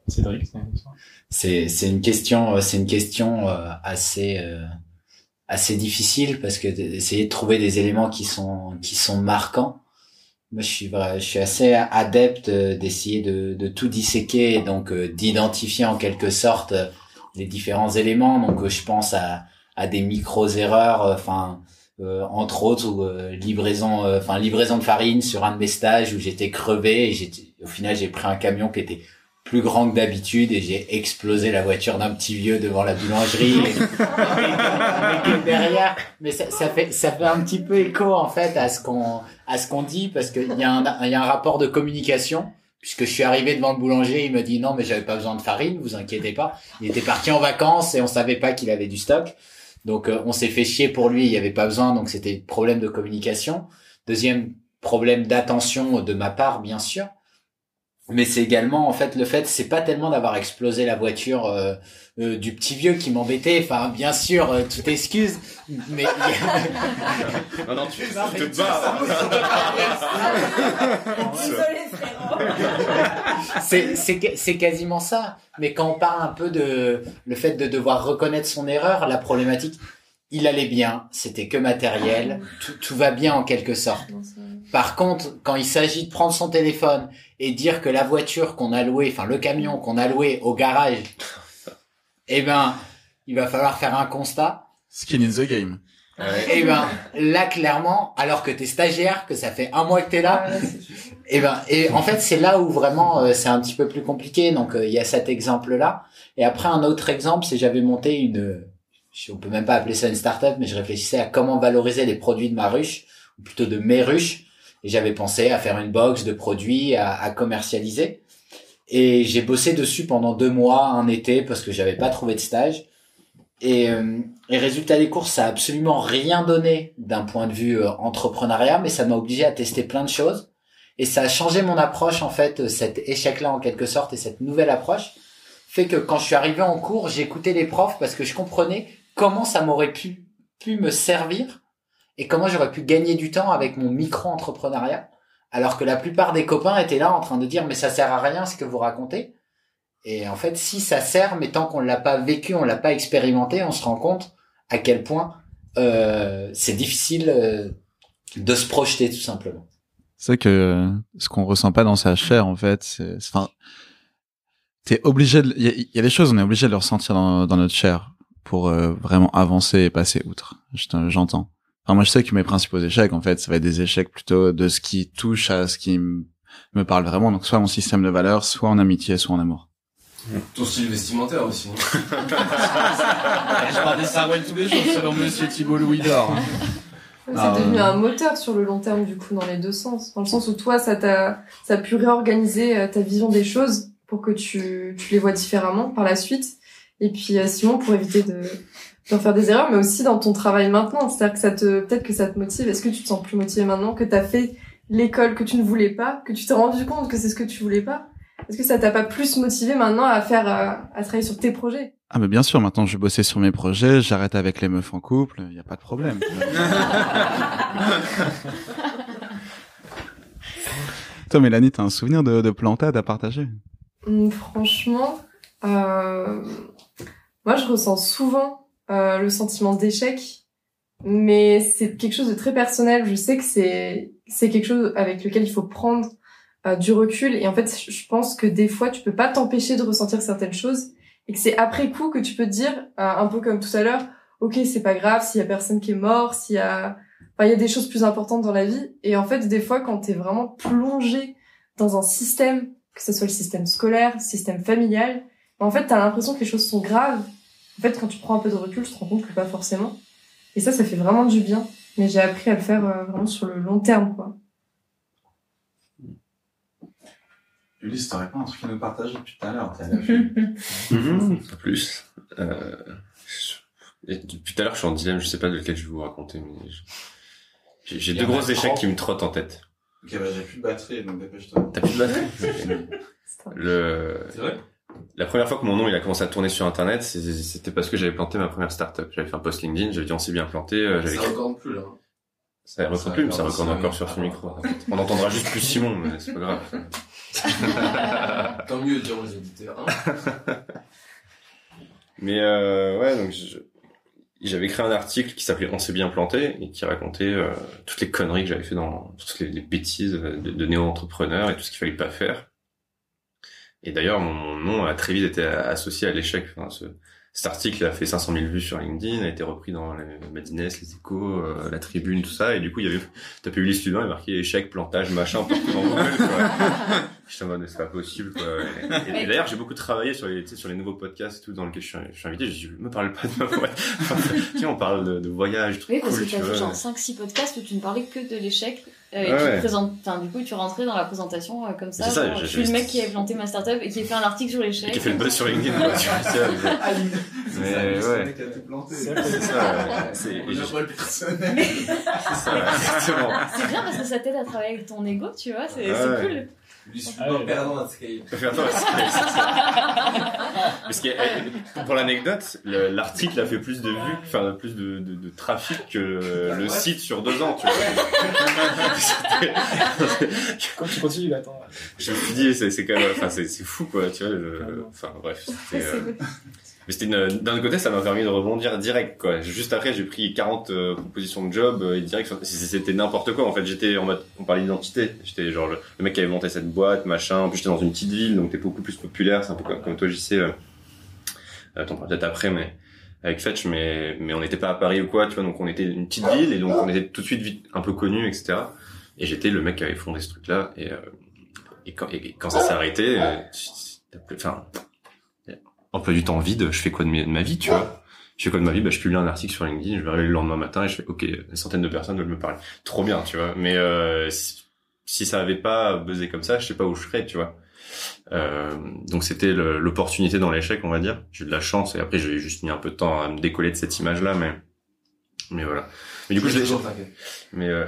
Cédric, c'est. C'est c'est une question euh, c'est une question euh, assez euh, assez difficile parce que d'essayer de trouver des éléments qui sont qui sont marquants. Moi, je suis je suis assez adepte d'essayer de de tout disséquer donc euh, d'identifier en quelque sorte les différents éléments. Donc, je pense à à des micros erreurs, enfin. euh, entre autres, ou, euh, livraison, euh, enfin livraison de farine sur un de mes stages où j'étais crevé et j'étais, au final j'ai pris un camion qui était plus grand que d'habitude et j'ai explosé la voiture d'un petit vieux devant la boulangerie. Et- mais derrière, mais ça, ça fait ça fait un petit peu écho en fait à ce qu'on à ce qu'on dit parce qu'il y a un il y a un rapport de communication puisque je suis arrivé devant le boulanger, il me dit non mais j'avais pas besoin de farine, vous inquiétez pas. Il était parti en vacances et on savait pas qu'il avait du stock. Donc euh, on s'est fait chier pour lui, il y avait pas besoin donc c'était problème de communication. Deuxième problème d'attention de ma part bien sûr. Mais c'est également en fait le fait c'est pas tellement d'avoir explosé la voiture euh, euh, du petit vieux qui m'embêtait. Enfin bien sûr euh, toute excuse mais non non tu, Non, te bats c'est c'est c'est quasiment ça. Mais quand on parle un peu de le fait de devoir reconnaître son erreur la problématique il allait bien c'était que matériel tout, tout va bien en quelque sorte Par contre, quand il s'agit de prendre son téléphone et dire que la voiture qu'on a louée, enfin le camion qu'on a loué au garage, eh ben, il va falloir faire un constat. Skin in the game. Eh ben, là clairement, alors que t'es stagiaire, que ça fait un mois que t'es là, Ah, et ben, et en fait, c'est là où vraiment euh, c'est un petit peu plus compliqué. Donc, euh, il y a cet exemple-là. Et après, un autre exemple, c'est j'avais monté une, on peut même pas appeler ça une start-up, mais je réfléchissais à comment valoriser les produits de ma ruche, ou plutôt de mes ruches. Et j'avais pensé à faire une box de produits à, à commercialiser. Et j'ai bossé dessus pendant deux mois, un été, parce que j'avais pas trouvé de stage. Et, euh, et résultat des courses, ça a absolument rien donné d'un point de vue euh, entrepreneuriat, mais ça m'a obligé à tester plein de choses. Et ça a changé mon approche, en fait, cet échec-là, en quelque sorte, et cette nouvelle approche, fait que quand je suis arrivé en cours, j'écoutais les profs parce que je comprenais comment ça m'aurait pu, me servir et comment j'aurais pu gagner du temps avec mon micro-entrepreneuriat. Alors que la plupart des copains étaient là en train de dire, mais ça sert à rien ce que vous racontez. Et en fait, si ça sert, mais tant qu'on l'a pas vécu, on l'a pas expérimenté, on se rend compte à quel point euh, c'est difficile euh, de se projeter tout simplement. C'est que euh, ce qu'on ressent pas dans sa chair, en fait, c'est, il y, a- des choses, on est obligé de le ressentir dans notre chair pour euh, vraiment avancer et passer outre. Je t'en- J'entends. Enfin, moi, je sais que mes principaux échecs, en fait, ça va être des échecs plutôt de ce qui touche à ce qui me parle vraiment. Donc, soit mon système de valeurs, soit en amitié, soit en amour. Ton style vestimentaire aussi. Je parle des sarouels tous les jours selon Monsieur Thibault Louis d'Or. C'est Ah, devenu ouais. un moteur sur le long terme, du coup, dans les deux sens. Dans le sens où toi, ça t'a, ça a pu réorganiser euh, ta vision des choses pour que tu, tu les vois différemment par la suite. Et puis, euh, Simon, pour éviter de, d'en faire des erreurs, mais aussi dans ton travail maintenant. C'est-à-dire que ça te, peut-être que ça te motive. Est-ce que tu te sens plus motivé maintenant que t'as fait l'école que tu ne voulais pas, que tu t'es rendu compte que c'est ce que tu voulais pas? Est-ce que ça t'a pas plus motivé maintenant à faire, euh, à travailler sur tes projets? Ah, mais bien sûr, maintenant, je vais bosser sur mes projets, j'arrête avec les meufs en couple, il y a pas de problème. Toi, Mélanie, t'as un souvenir de, de plantade à partager? Hum, Franchement, euh, moi je ressens souvent euh, le sentiment d'échec, mais c'est quelque chose de très personnel. Je sais que c'est c'est quelque chose avec lequel il faut prendre euh, du recul et en fait je pense que des fois tu peux pas t'empêcher de ressentir certaines choses et que c'est après coup que tu peux te dire euh, un peu comme tout à l'heure, ok c'est pas grave s'il y a personne qui est mort, s'il y a enfin il y a des choses plus importantes dans la vie et en fait des fois quand t'es vraiment plongé dans un système que ce soit le système scolaire, le système familial. En fait, t'as l'impression que les choses sont graves. En fait, quand tu prends un peu de recul, tu te rends compte que pas forcément. Et ça, ça fait vraiment du bien. Mais j'ai appris à le faire euh, vraiment sur le long terme, quoi. Ulysse, t'aurais pas un truc à nous partager depuis tout à l'heure. Mhm, pas plus. Euh, et depuis tout à l'heure, je suis en dilemme, je sais pas lequel je vais vous raconter, mais je- j'ai deux gros échecs qui me trottent en tête. Ok, bah j'ai plus de batterie, donc dépêche-toi. T'as plus de batterie Le... C'est vrai? La première fois que mon nom il a commencé à tourner sur internet, c'était parce que j'avais planté ma première startup. J'avais fait un post LinkedIn, j'avais dit on s'est bien planté, euh, j'avais Ça recorde plus là. Ça recorde plus, mais ça recorde, encore sur ce recorde. micro. On entendra juste plus Simon, mais c'est pas grave. Tant mieux diront les auditeurs. Hein Mais euh, ouais, donc je- j'avais écrit un article qui s'appelait On s'est bien planté et qui racontait euh, toutes les conneries que j'avais fait dans toutes les, les bêtises de, de néo-entrepreneur et tout ce qu'il fallait pas faire. Et d'ailleurs, mon, mon nom a très vite été associé à l'échec. Enfin, ce, cet article a fait 500 000 vues sur LinkedIn, a été repris dans les Madines, les Échos, euh, la Tribune, tout ça. Et du coup, il y avait tapé Ulysse Student et marqué échec, plantage, machin partout dans Google. J'étais en mode, c'est pas possible. Quoi. Et, et- et d'ailleurs, j'ai beaucoup travaillé sur les, sur les nouveaux podcasts tout dans lesquels je suis, je suis invité. Je dis, me parle pas de ma boîte. Tiens, on parle de, de voyage, trucs Oui, parce cool, que tu tu as fait genre 5-6 podcasts où tu ne parlais que de l'échec. Euh, et Ouais, tu ouais. présentes, enfin, du coup, tu rentrais dans la présentation euh, comme ça. C'est ça, genre, je suis le mec qui a planté ma startup et qui a fait un article sur l'échec. Qui a fait le buzz sur LinkedIn. quoi, tu vois, ça, mais- Mais ouais. mec a tout planté. C'est ça, ouais. C'est- le personnel. c'est ça, exactement. C'est bien parce que ça t'aide à travailler avec ton ego, tu vois, c'est Ouais. c'est cool. Je suis Ah pas perdant à Sky. C'est ça. Parce que euh, pour l'anecdote, le- l'article a fait plus de vues, enfin plus de, de, de trafic que le site sur deux ans, tu vois. Quand tu continues, attends. je me suis dit, c'est c'est quand même, enfin c'est fou quoi, tu vois. Enfin bref, c'était. Mais c'était d'un côté, ça m'a permis de rebondir direct, quoi. Juste après, j'ai pris 40 euh, propositions de job euh, et direct, c'était n'importe quoi. En fait, j'étais en mode, on parlait d'identité. J'étais genre le, le mec qui avait monté cette boîte, machin. En plus, j'étais dans une petite ville, donc t'es beaucoup plus populaire. C'est un peu comme, comme toi, j'y sais. Euh, t'en peut-être après, mais avec Fetch, mais mais on n'était pas à Paris ou quoi, tu vois. Donc on était une petite ville et donc on était tout de suite vite un peu connu, etc. Et j'étais le mec qui avait fondé ce truc-là et euh, et quand et quand ça s'est arrêté, euh, enfin emploi du temps vide, je fais quoi de, ma vie, tu vois? Je fais quoi de ma vie? Bah, je publie un article sur LinkedIn, je vais arriver le lendemain matin et je fais, ok, des centaines de personnes veulent me parler. Trop bien, tu vois. Mais euh, si, si ça avait pas buzzé comme ça, je sais pas où je serais, tu vois. Euh, donc c'était l'opportunité dans l'échec, on va dire. J'ai eu de la chance et après j'ai juste mis un peu de temps à me décoller de cette image-là, mais mais voilà. Mais du coup, je l'ai. Mais euh,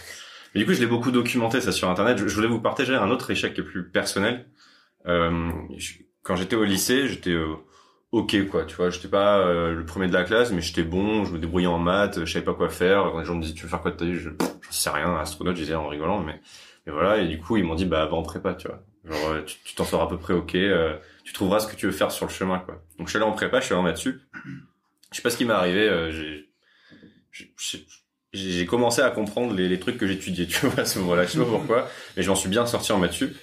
mais du coup, je l'ai beaucoup documenté ça sur internet. Je, je voulais vous partager un autre échec qui est plus personnel. Euh, je- quand j'étais au lycée, j'étais euh, ok quoi, tu vois, j'étais pas euh, le premier de la classe, mais j'étais bon, je me débrouillais en maths, je savais pas quoi faire. Quand les gens me disaient tu veux faire quoi de ta vie, je j'en sais rien, astronaute, je disais en rigolant, mais mais voilà. Et du coup, ils m'ont dit bah va en prépa, tu vois. Genre euh, tu t'en sors à peu près ok, euh, tu trouveras ce que tu veux faire sur le chemin quoi. Donc je suis allé en prépa, je suis allé en maths sup. Je sais pas ce qui m'est arrivé, euh, j'ai j'ai- commencé à comprendre les, trucs que j'étudiais, tu vois, à ce moment-là. Je sais pas pourquoi, mais je m'en suis bien sorti en maths sup.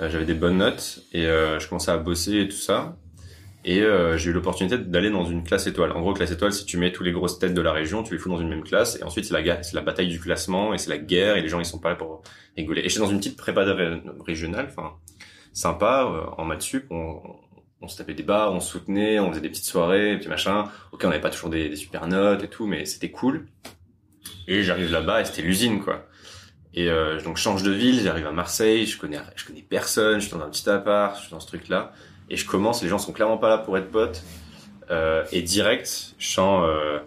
Euh, J'avais des bonnes notes et euh, je commençais à bosser et tout ça. Et euh, j'ai eu l'opportunité d'aller dans une classe étoile. En gros, classe étoile, si tu mets tous les grosses têtes de la région, tu les fous dans une même classe. Et ensuite, c'est la, c'est la bataille du classement et c'est la guerre et les gens, ils sont pas là pour rigoler. Et j'étais dans une petite prépa ré- régionale, enfin, sympa, euh, en maths sup. On, on se tapait des bars, on soutenait, on faisait des petites soirées, petits machins. Ok, on n'avait pas toujours des, des super notes et tout, mais c'était cool. Et j'arrive là-bas et c'était l'usine, quoi. Et euh, donc je change de ville, j'arrive à Marseille, je connais je connais personne, je suis dans un petit appart, je suis dans ce truc-là, et je commence, les gens sont clairement pas là pour être potes. Euh, et direct, je sens euh,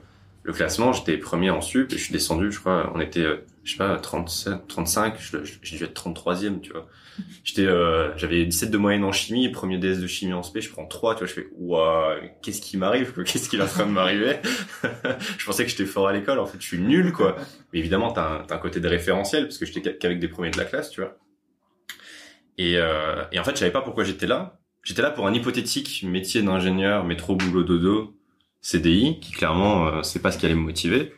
le classement, j'étais premier en sup et je suis descendu, je crois, on était, euh, je sais pas, 37, 35, je- je- j'ai dû être 33e, tu vois. J'étais, euh, j'avais 17 de moyenne en chimie, premier DS de chimie en spé, je prends 3, tu vois, je fais, ouah, qu'est-ce qui m'arrive, qu'est-ce qui est en train de m'arriver? je pensais que j'étais fort à l'école, en fait, je suis nul, quoi. Mais évidemment, t'as un, t'as un côté de référentiel, parce que j'étais qu'a- qu'avec des premiers de la classe, tu vois. Et, euh, et en fait, je savais pas pourquoi j'étais là. J'étais là pour un hypothétique métier d'ingénieur, métro, boulot, dodo, CDI, qui clairement, euh, c'est pas ce qui allait me motiver.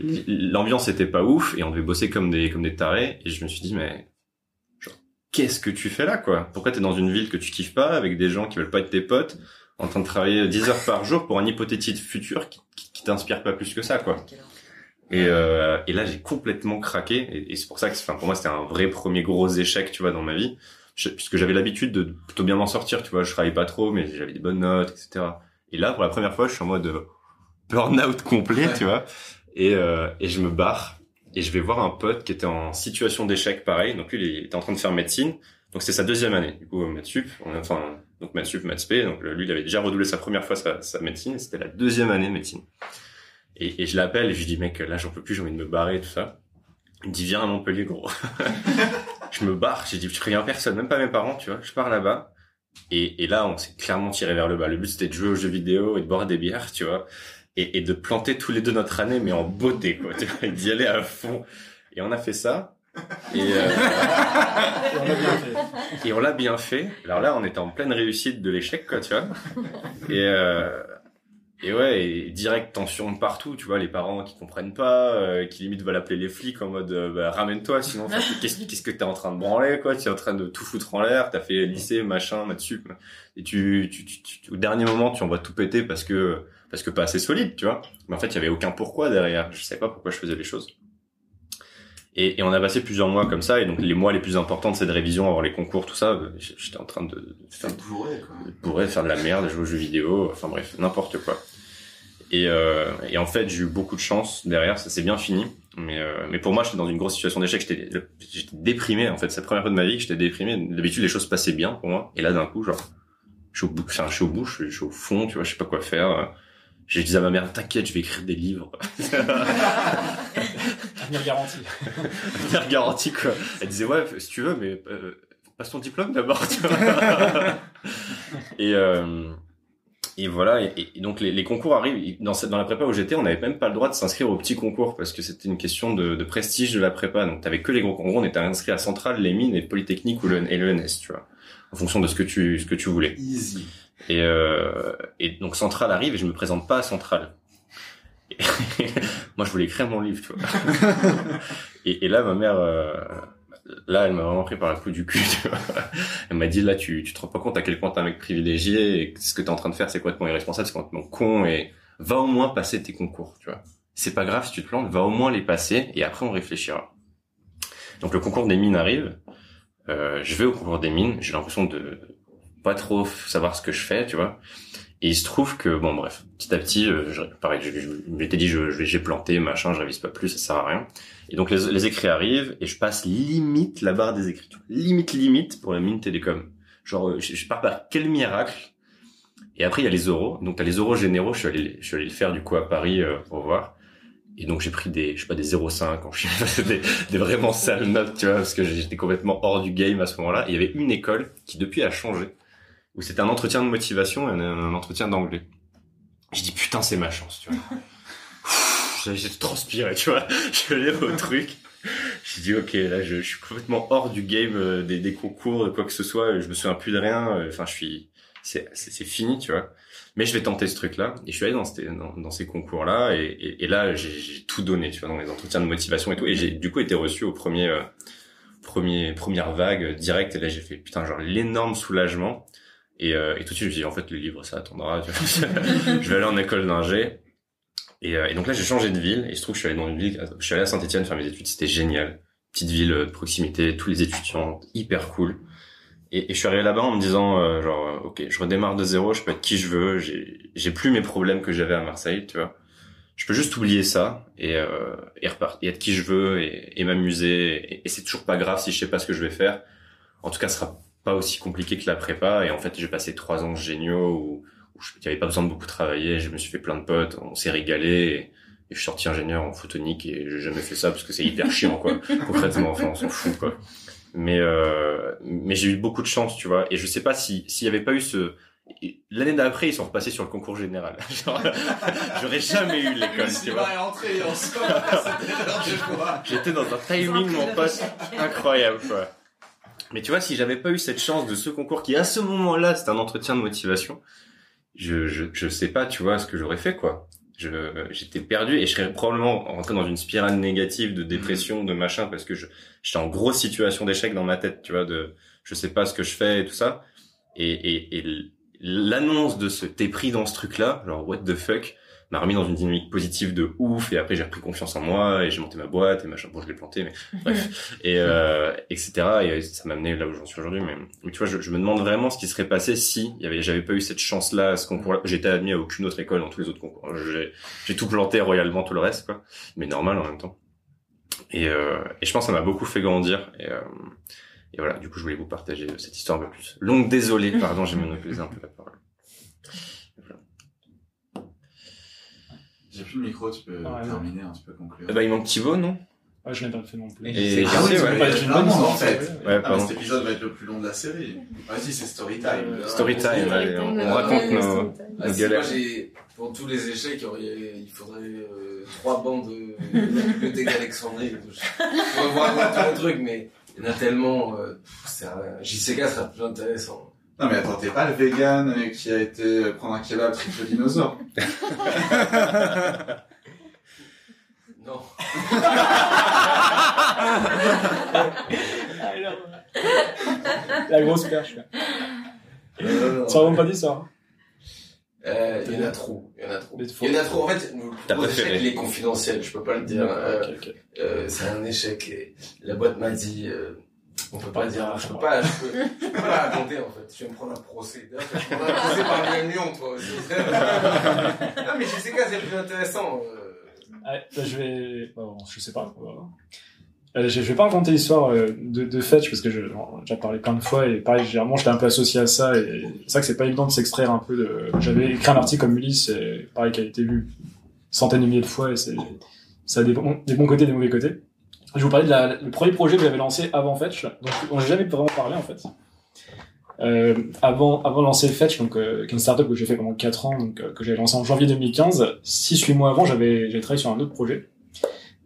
L'ambiance était pas ouf, et on devait bosser comme des, comme des tarés, et je me suis dit, mais, qu'est-ce que tu fais là, quoi? Pourquoi t'es dans une ville que tu kiffes pas, avec des gens qui veulent pas être tes potes, en train de travailler 10 heures par jour pour un hypothétique futur qui, qui, qui t'inspire pas plus que ça, quoi? Et, euh, et là, j'ai complètement craqué. Et, et c'est pour ça que, enfin, pour moi, c'était un vrai premier gros échec, tu vois, dans ma vie. Je- puisque j'avais l'habitude de plutôt bien m'en sortir, tu vois. Je travaillais pas trop, mais j'avais des bonnes notes, etc. Et là, pour la première fois, je suis en mode euh, burn-out complet, tu vois. Et, euh, et je me barre. Et je vais voir un pote qui était en situation d'échec pareil. Donc lui, il était en train de faire médecine. Donc c'est sa deuxième année. Du coup, maths sup, on enfin, donc maths sup. Donc lui, il avait déjà redoublé sa première fois sa, médecine. et C'était la deuxième année de médecine. Et, et je l'appelle et je lui dis, mec, là, j'en peux plus, j'ai envie de me barrer, tout ça. Il me dit, viens à Montpellier, gros. je me barre, j'ai dit, je préviens personne, même pas mes parents, tu vois. Je pars là-bas. Et, et là, on s'est clairement tiré vers le bas. Le but, c'était de jouer aux jeux vidéo et de boire des bières, tu vois. Et, et de planter tous les deux notre année, mais en beauté, quoi. Tu vois, et d'y aller à fond. Et on a fait ça. Et, euh, et on l'a bien fait. Alors là, on était en pleine réussite de l'échec, quoi, tu vois. Et, euh, et ouais, et direct tension de partout, tu vois, les parents qui comprennent pas, euh, qui limite veulent appeler les flics en mode euh, bah, ramène-toi, sinon qu'est-ce qu'est-ce que t'es en train de branler, quoi, tu es en train de tout foutre en l'air, t'as fait lycée, machin, sup, et tu, tu, tu, tu- au dernier moment, tu envoies tout péter parce que parce que pas assez solide, tu vois. Mais en fait, il y avait aucun pourquoi derrière. Je savais pas pourquoi je faisais les choses. Et, et on a passé plusieurs mois comme ça, et donc les mois les plus importants de cette révision avant les concours, tout ça, j'étais en train de, de faire bourré, quoi. de bourrer, faire de la merde, de jouer aux jeux vidéo, enfin bref, n'importe quoi. Et, euh, et en fait, j'ai eu beaucoup de chance derrière, ça s'est bien fini. Mais, euh, mais pour moi, j'étais dans une grosse situation d'échec. J'étais, j'étais déprimé. En fait, c'est la première fois de ma vie que j'étais déprimé. D'habitude, les choses passaient bien pour moi. Et là, d'un coup, genre, je suis au bout, enfin, je suis au bout, je suis, je suis au fond, tu vois, je sais pas quoi faire. J'ai dit à ma mère, t'inquiète, je vais écrire des livres. Avenir garanti. Avenir garanti, quoi. Elle disait, ouais, si tu veux, mais euh, passe ton diplôme d'abord. et euh, et voilà. Et, donc les, les, concours arrivent. Dans cette, dans la prépa où j'étais, on n'avait même pas le droit de s'inscrire au petit concours parce que c'était une question de, de, prestige de la prépa. Donc t'avais que les gros concours. On était inscrit à Centrale, les mines, et Polytechnique ou le et l'ENS, tu vois, en fonction de ce que tu ce que tu voulais. Easy. Et euh, et donc Centrale arrive et je me présente pas à Centrale. Moi, je voulais écrire mon livre, tu vois. et, et là, ma mère, euh, là, elle m'a vraiment pris par la coup du cul. Tu vois. Elle m'a dit là, tu, tu te rends pas compte à quel point t'es un mec privilégié et ce que t'es en train de faire, c'est complètement irresponsable, c'est complètement con et va au moins passer tes concours, tu vois. C'est pas grave si tu te plantes, va au moins les passer et après on réfléchira. Donc le concours des mines arrive. Euh, je vais au concours des mines, j'ai l'impression de pas trop savoir ce que je fais, tu vois. Et il se trouve que, bon bref, petit à petit, euh, je, pareil, je, je, je m'étais dit, j'ai planté, machin, je révise pas plus, ça sert à rien. Et donc les, les écrits arrivent, et je passe limite la barre des écrits. Limite, limite pour la mine télécom. Genre, euh, je, je pars par quel miracle? Et après, il y a les euros. Donc t'as les euros généraux, je suis allé, je suis allé le faire du coup à Paris euh, pour voir. Et donc j'ai pris des, je sais pas, des 0,5 en des, des vraiment sales notes, tu vois, parce que j'étais complètement hors du game à ce moment-là. Il y avait une école qui depuis a changé où c'était un entretien de motivation et un, un entretien d'anglais. J'ai dit putain c'est ma chance, tu vois. J'ai transpiré, tu vois. Je allé au truc. J'ai dit ok là je, je, suis complètement hors du game euh, des, des, concours de quoi que ce soit. Je me souviens plus de rien. Euh, enfin je suis c'est c'est fini tu vois. Mais je vais tenter ce truc là et je suis allé dans, ces, dans, dans ces concours là et, et, et là j'ai tout donné tu vois dans les entretiens de motivation et tout et j'ai du coup été reçu au premier euh, premier première vague direct et là j'ai fait putain genre l'énorme soulagement et, euh, et tout de suite, je me dis, en fait, le livre, ça attendra. je vais aller en école d'ingé. Et, euh, et donc là, j'ai changé de ville. Et je trouve que je suis allé dans une ville, je suis allé à Saint-Etienne faire mes études. C'était génial. Petite ville de proximité, tous les étudiants, hyper cool. Et, et je suis arrivé là-bas en me disant, euh, genre, euh, ok, je redémarre de zéro, je peux être qui je veux. J'ai, plus mes problèmes que j'avais à Marseille, tu vois. Je peux juste oublier ça et, euh, et et être qui je veux et, et m'amuser. Et, et c'est toujours pas grave si je sais pas ce que je vais faire. En tout cas, ce sera pas aussi compliqué que la prépa. Et en fait j'ai passé trois ans géniaux où, où je n'avais pas besoin de beaucoup travailler. Je me suis fait plein de potes. On s'est régalé. Et, et, je suis sorti ingénieur en photonique et j'ai jamais fait ça parce que c'est hyper chiant quoi. Concrètement enfin on s'en fout quoi. Mais euh, mais j'ai eu beaucoup de chance tu vois. Et je sais pas si s'il y avait pas eu ce L'année d'après, ils sont repassés sur le concours général. J'aurais jamais eu l'école, tu vois. J'étais dans un timing, mon pote, incroyable, quoi. Mais tu vois, si j'avais pas eu cette chance de ce concours qui, à ce moment-là, c'était un entretien de motivation, je, je, je sais pas, tu vois, ce que j'aurais fait, quoi. Je, j'étais perdu et je serais probablement rentré dans une spirale négative de dépression, de machin, parce que je, j'étais en grosse situation d'échec dans ma tête, tu vois, de, je sais pas ce que je fais et tout ça. Et, et, et l'annonce de ce, t'es pris dans ce truc-là, genre, what the fuck, m'a remis dans une dynamique positive de ouf et après j'ai repris confiance en moi et j'ai monté ma boîte et machin. Bon je l'ai planté mais bref. Et euh, etc et ça m'a amené là où j'en suis aujourd'hui mais, mais, tu vois je, je, me demande vraiment ce qui serait passé si y avait j'avais pas eu cette chance là à ce concours j'étais admis à aucune autre école dans tous les autres concours. J'ai j'ai tout planté royalement tout le reste quoi. Mais normal en même temps. Et, euh, et je pense que ça m'a beaucoup fait grandir et euh, et voilà, du coup, je voulais vous partager cette histoire un peu plus longue. Désolé, pardon, j'ai monopolisé un peu la parole. J'ai plus le micro, tu peux ah, terminer, hein, tu peux conclure. Eh ben, il manque Thibaut, non ah, je n'ai pas fait non plus. Et, ah oui, ouais, pas une bonne en fait. Ouais, ah, cet épisode va être le plus long de la série. Vas-y, c'est story time. Euh, story time, allez, on, on raconte nos, nos ah, galères. Moi, j'ai, pour tous les échecs, il faudrait euh, trois bandes de, la bibliothèque d'Alexandrie. Je pourrais voir tout le truc, mais il y en a tellement, euh, c'est un, JCK sera plus intéressant. Non mais attends, t'es pas le vegan qui a été prendre un kebab triple dinosaure. non. Alors, la grosse perche. Là. Euh, ça remonte pas dit ça. Euh, il y en a trop, il y en a trop. Il y en a trop. En fait, le gros échec, il est confidentiel, je peux pas le dire. Euh, okay, okay. Euh, c'est un échec la boîte m'a dit, euh, on peut pas, pas dire, je peux pas, je peux, je peux pas la raconter en fait. Je vais me prendre un procès. D'ailleurs, je vais me prendre un procès par le même lion, toi aussi. non, mais je sais que c'est plus intéressant. Euh... Ah, bah, je vais, bon, je sais pas. Euh, je, vais pas raconter l'histoire euh, de, de Fetch parce que j'ai déjà parlé plein de fois et pareil, généralement j'étais un peu associé à ça et c'est ça que c'est pas évident de s'extraire un peu de. J'avais écrit un article comme Ulysse et pareil qui a été lu centaines de milliers de fois et c'est ça a des bons, des bons côtés, des mauvais côtés. Je vous parlais de la, le premier projet que j'avais lancé avant Fetch. Donc, on n'a jamais vraiment parlé en fait. Euh, avant, avant de lancer Fetch, donc euh, qui est une startup que j'ai fait pendant 4 ans, donc euh, que j'ai lancé en janvier 2015. 6-8 mois avant, j'avais travaillé sur un autre projet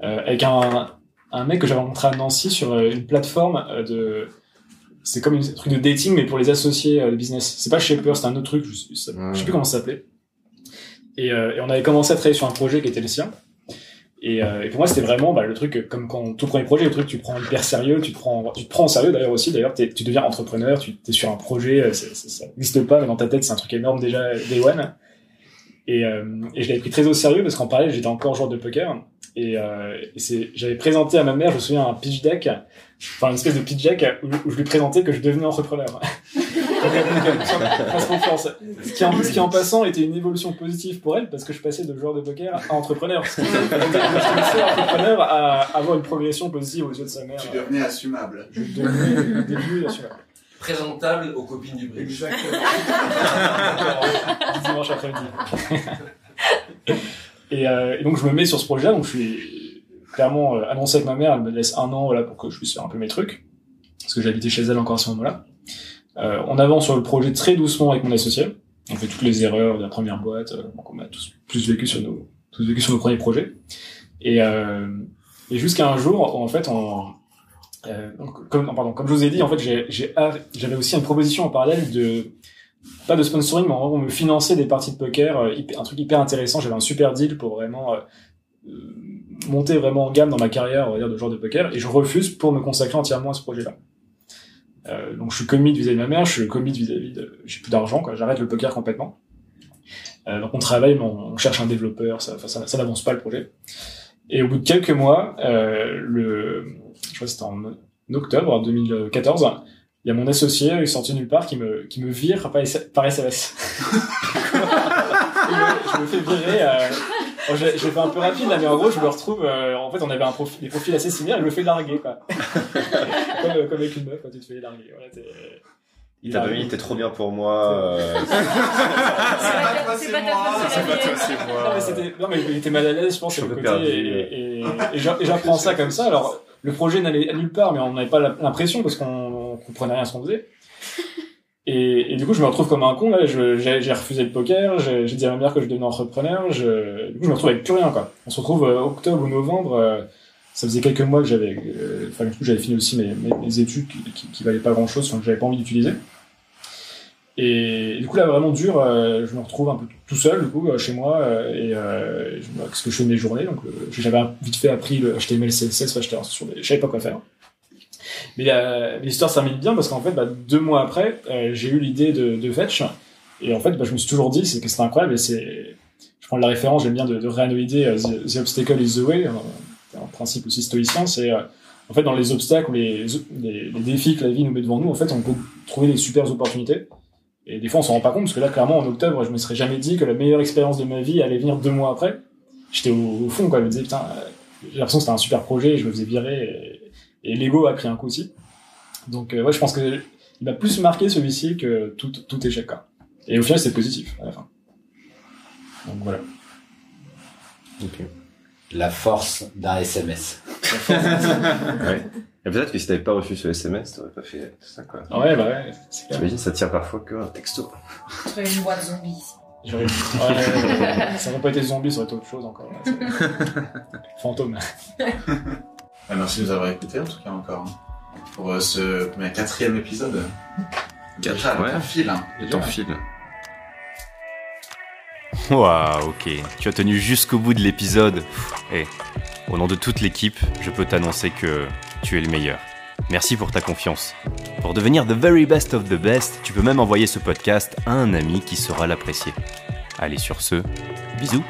euh, avec un, un mec que j'avais rencontré à Nancy sur euh, une plateforme euh, de c'est comme un truc de dating mais pour les associés de business. C'est pas Shaper, c'est un autre truc, je, je sais plus comment ça s'appelait. Et, et on avait commencé à travailler sur un projet qui était le sien. Et, euh, et, pour moi, c'était vraiment bah, le truc, comme quand tout premier projet, le truc tu prends hyper sérieux, tu te prends, tu te prends en sérieux d'ailleurs aussi. D'ailleurs, tu deviens entrepreneur, tu es sur un projet, euh, ça n'existe pas, mais dans ta tête, c'est un truc énorme déjà, day one. Et, euh, et je l'avais pris très au sérieux parce qu'en parallèle, j'étais encore joueur de poker. Et, euh, et j'avais présenté à ma mère, je me souviens, un pitch deck, enfin une espèce de pitch deck où je lui présentais que je devenais entrepreneur. confiance. Ce qui, en, ce qui en passant était une évolution positive pour elle parce que je passais de joueur de poker à entrepreneur. je passais entrepreneur à avoir une progression positive aux yeux de sa mère. Tu devenais assumable. Je devenais début assumable. Présentable aux copines du bridge. Exactement. Dimanche après-midi. Et, euh, et, donc je me mets sur ce projet-là, donc je suis clairement euh, annoncé avec ma mère, elle me laisse un an voilà pour que je puisse faire un peu mes trucs, parce que j'habitais chez elle encore à ce moment-là. Euh, on avance sur le projet très doucement avec mon associé. On fait toutes les erreurs de la première boîte. Euh, donc on a tous plus vécu sur nos tous vécu sur nos premiers projets. Et, euh, et jusqu'à un jour, en fait, on, euh, donc, comme pardon, comme je vous ai dit, en fait, j'avais aussi une proposition en parallèle de pas de sponsoring, mais on me finançait des parties de poker, euh, un truc hyper intéressant. J'avais un super deal pour vraiment euh, monter vraiment en gamme dans ma carrière, on va dire, de joueur de poker, et je refuse pour me consacrer entièrement à ce projet-là. Euh, donc je suis commit vis-à-vis de ma mère, je suis commit vis-à-vis de, j'ai plus d'argent, quoi. J'arrête le poker complètement. Euh, donc on travaille, mais on, cherche un développeur, ça, ça, ça n'avance pas le projet. Et au bout de quelques mois, euh, le, je crois que c'était en octobre 2014, il y a mon associé, il est sorti nulle part, qui me, qui me vire par, par SMS. je me fais virer. Euh, Bon, j'ai fait un peu rapide là, mais en gros, je me retrouve. Euh, en fait, on avait un profil, des profils assez similaires. Je me fais larguer, quoi. comme, euh, comme avec une meuf, quand tu te fais larguer. Voilà, il t'a mis, t'es trop bien pour moi. Euh... c'est pas toi, c'est moi. C'est pas toi, c'est moi. Non, mais c'était, non, mais il était mal à l'aise, je pense, sur le côté. Et, et, et j'apprends ça comme ça. Alors, le projet n'allait nulle part, mais on n'avait pas l'impression parce qu'on comprenait rien à ce qu'on faisait. Et, et, du coup, je me retrouve comme un con. Là, j'ai refusé le poker. J'ai dit à ma mère que je devenais entrepreneur. Je, du coup, je me retrouve avec plus rien. Quoi. On se retrouve euh, octobre ou novembre. Euh, ça faisait quelques mois que j'avais. Euh, enfin, du coup, j'avais fini aussi mes, mes, études qui, qui, valaient pas grand chose, enfin, que j'avais pas envie d'utiliser. Et, du coup, là, vraiment dur. Euh, je me retrouve un peu tout seul, du coup, chez moi. et ce que je fais de mes journées. Donc, j'avais vite fait appris le HTML, CSS. Enfin, sur des... je savais pas quoi faire. Mais l'histoire termine bien parce qu'en fait, bah, deux mois après, euh, j'ai eu l'idée de, Fetch. Et en fait, bah, je me suis toujours dit c'est que c'est incroyable. Et c'est, je prends la référence, j'aime bien de, de réanoïder uh, the, Obstacle is the Way, un principe aussi stoïcien. C'est euh, en fait dans les obstacles ou les, défis que la vie nous met devant nous, en fait, on peut trouver des super opportunités. Et des fois, on s'en rend pas compte parce que là, clairement, en octobre, je me serais jamais dit que la meilleure expérience de ma vie allait venir deux mois après. J'étais au, fond, quoi. Je me disais, putain, j'ai l'impression que c'était un super projet, je me faisais virer. Et l'ego a pris un coup aussi. Donc, euh, ouais, je pense que il m'a plus marqué celui-ci que tout, tout échec. Quoi. Et au final, c'est positif à la fin. Donc voilà. Okay. La force d'un SMS. ouais. Et peut-être que si t'avais pas reçu ce SMS, t'aurais pas fait ça, quoi. Ah ouais, bah ouais. T'imagines, ça tire parfois qu'un texto. Tu une boîte zombie. J'aurais ouais, ça n'aurait pas été zombie, ça aurait été autre chose encore. Fantôme. Ah, merci de nous avoir écoutés, en tout cas, encore. Hein. Pour euh, ce mais, quatrième épisode. Déjà, ouais. un fil, hein. Déjà. fil. Waouh, ok. Tu as tenu jusqu'au bout de l'épisode. Et au nom de toute l'équipe, je peux t'annoncer que tu es le meilleur. Merci pour ta confiance. Pour devenir the very best of the best, tu peux même envoyer ce podcast à un ami qui saura l'apprécier. Allez sur ce, bisous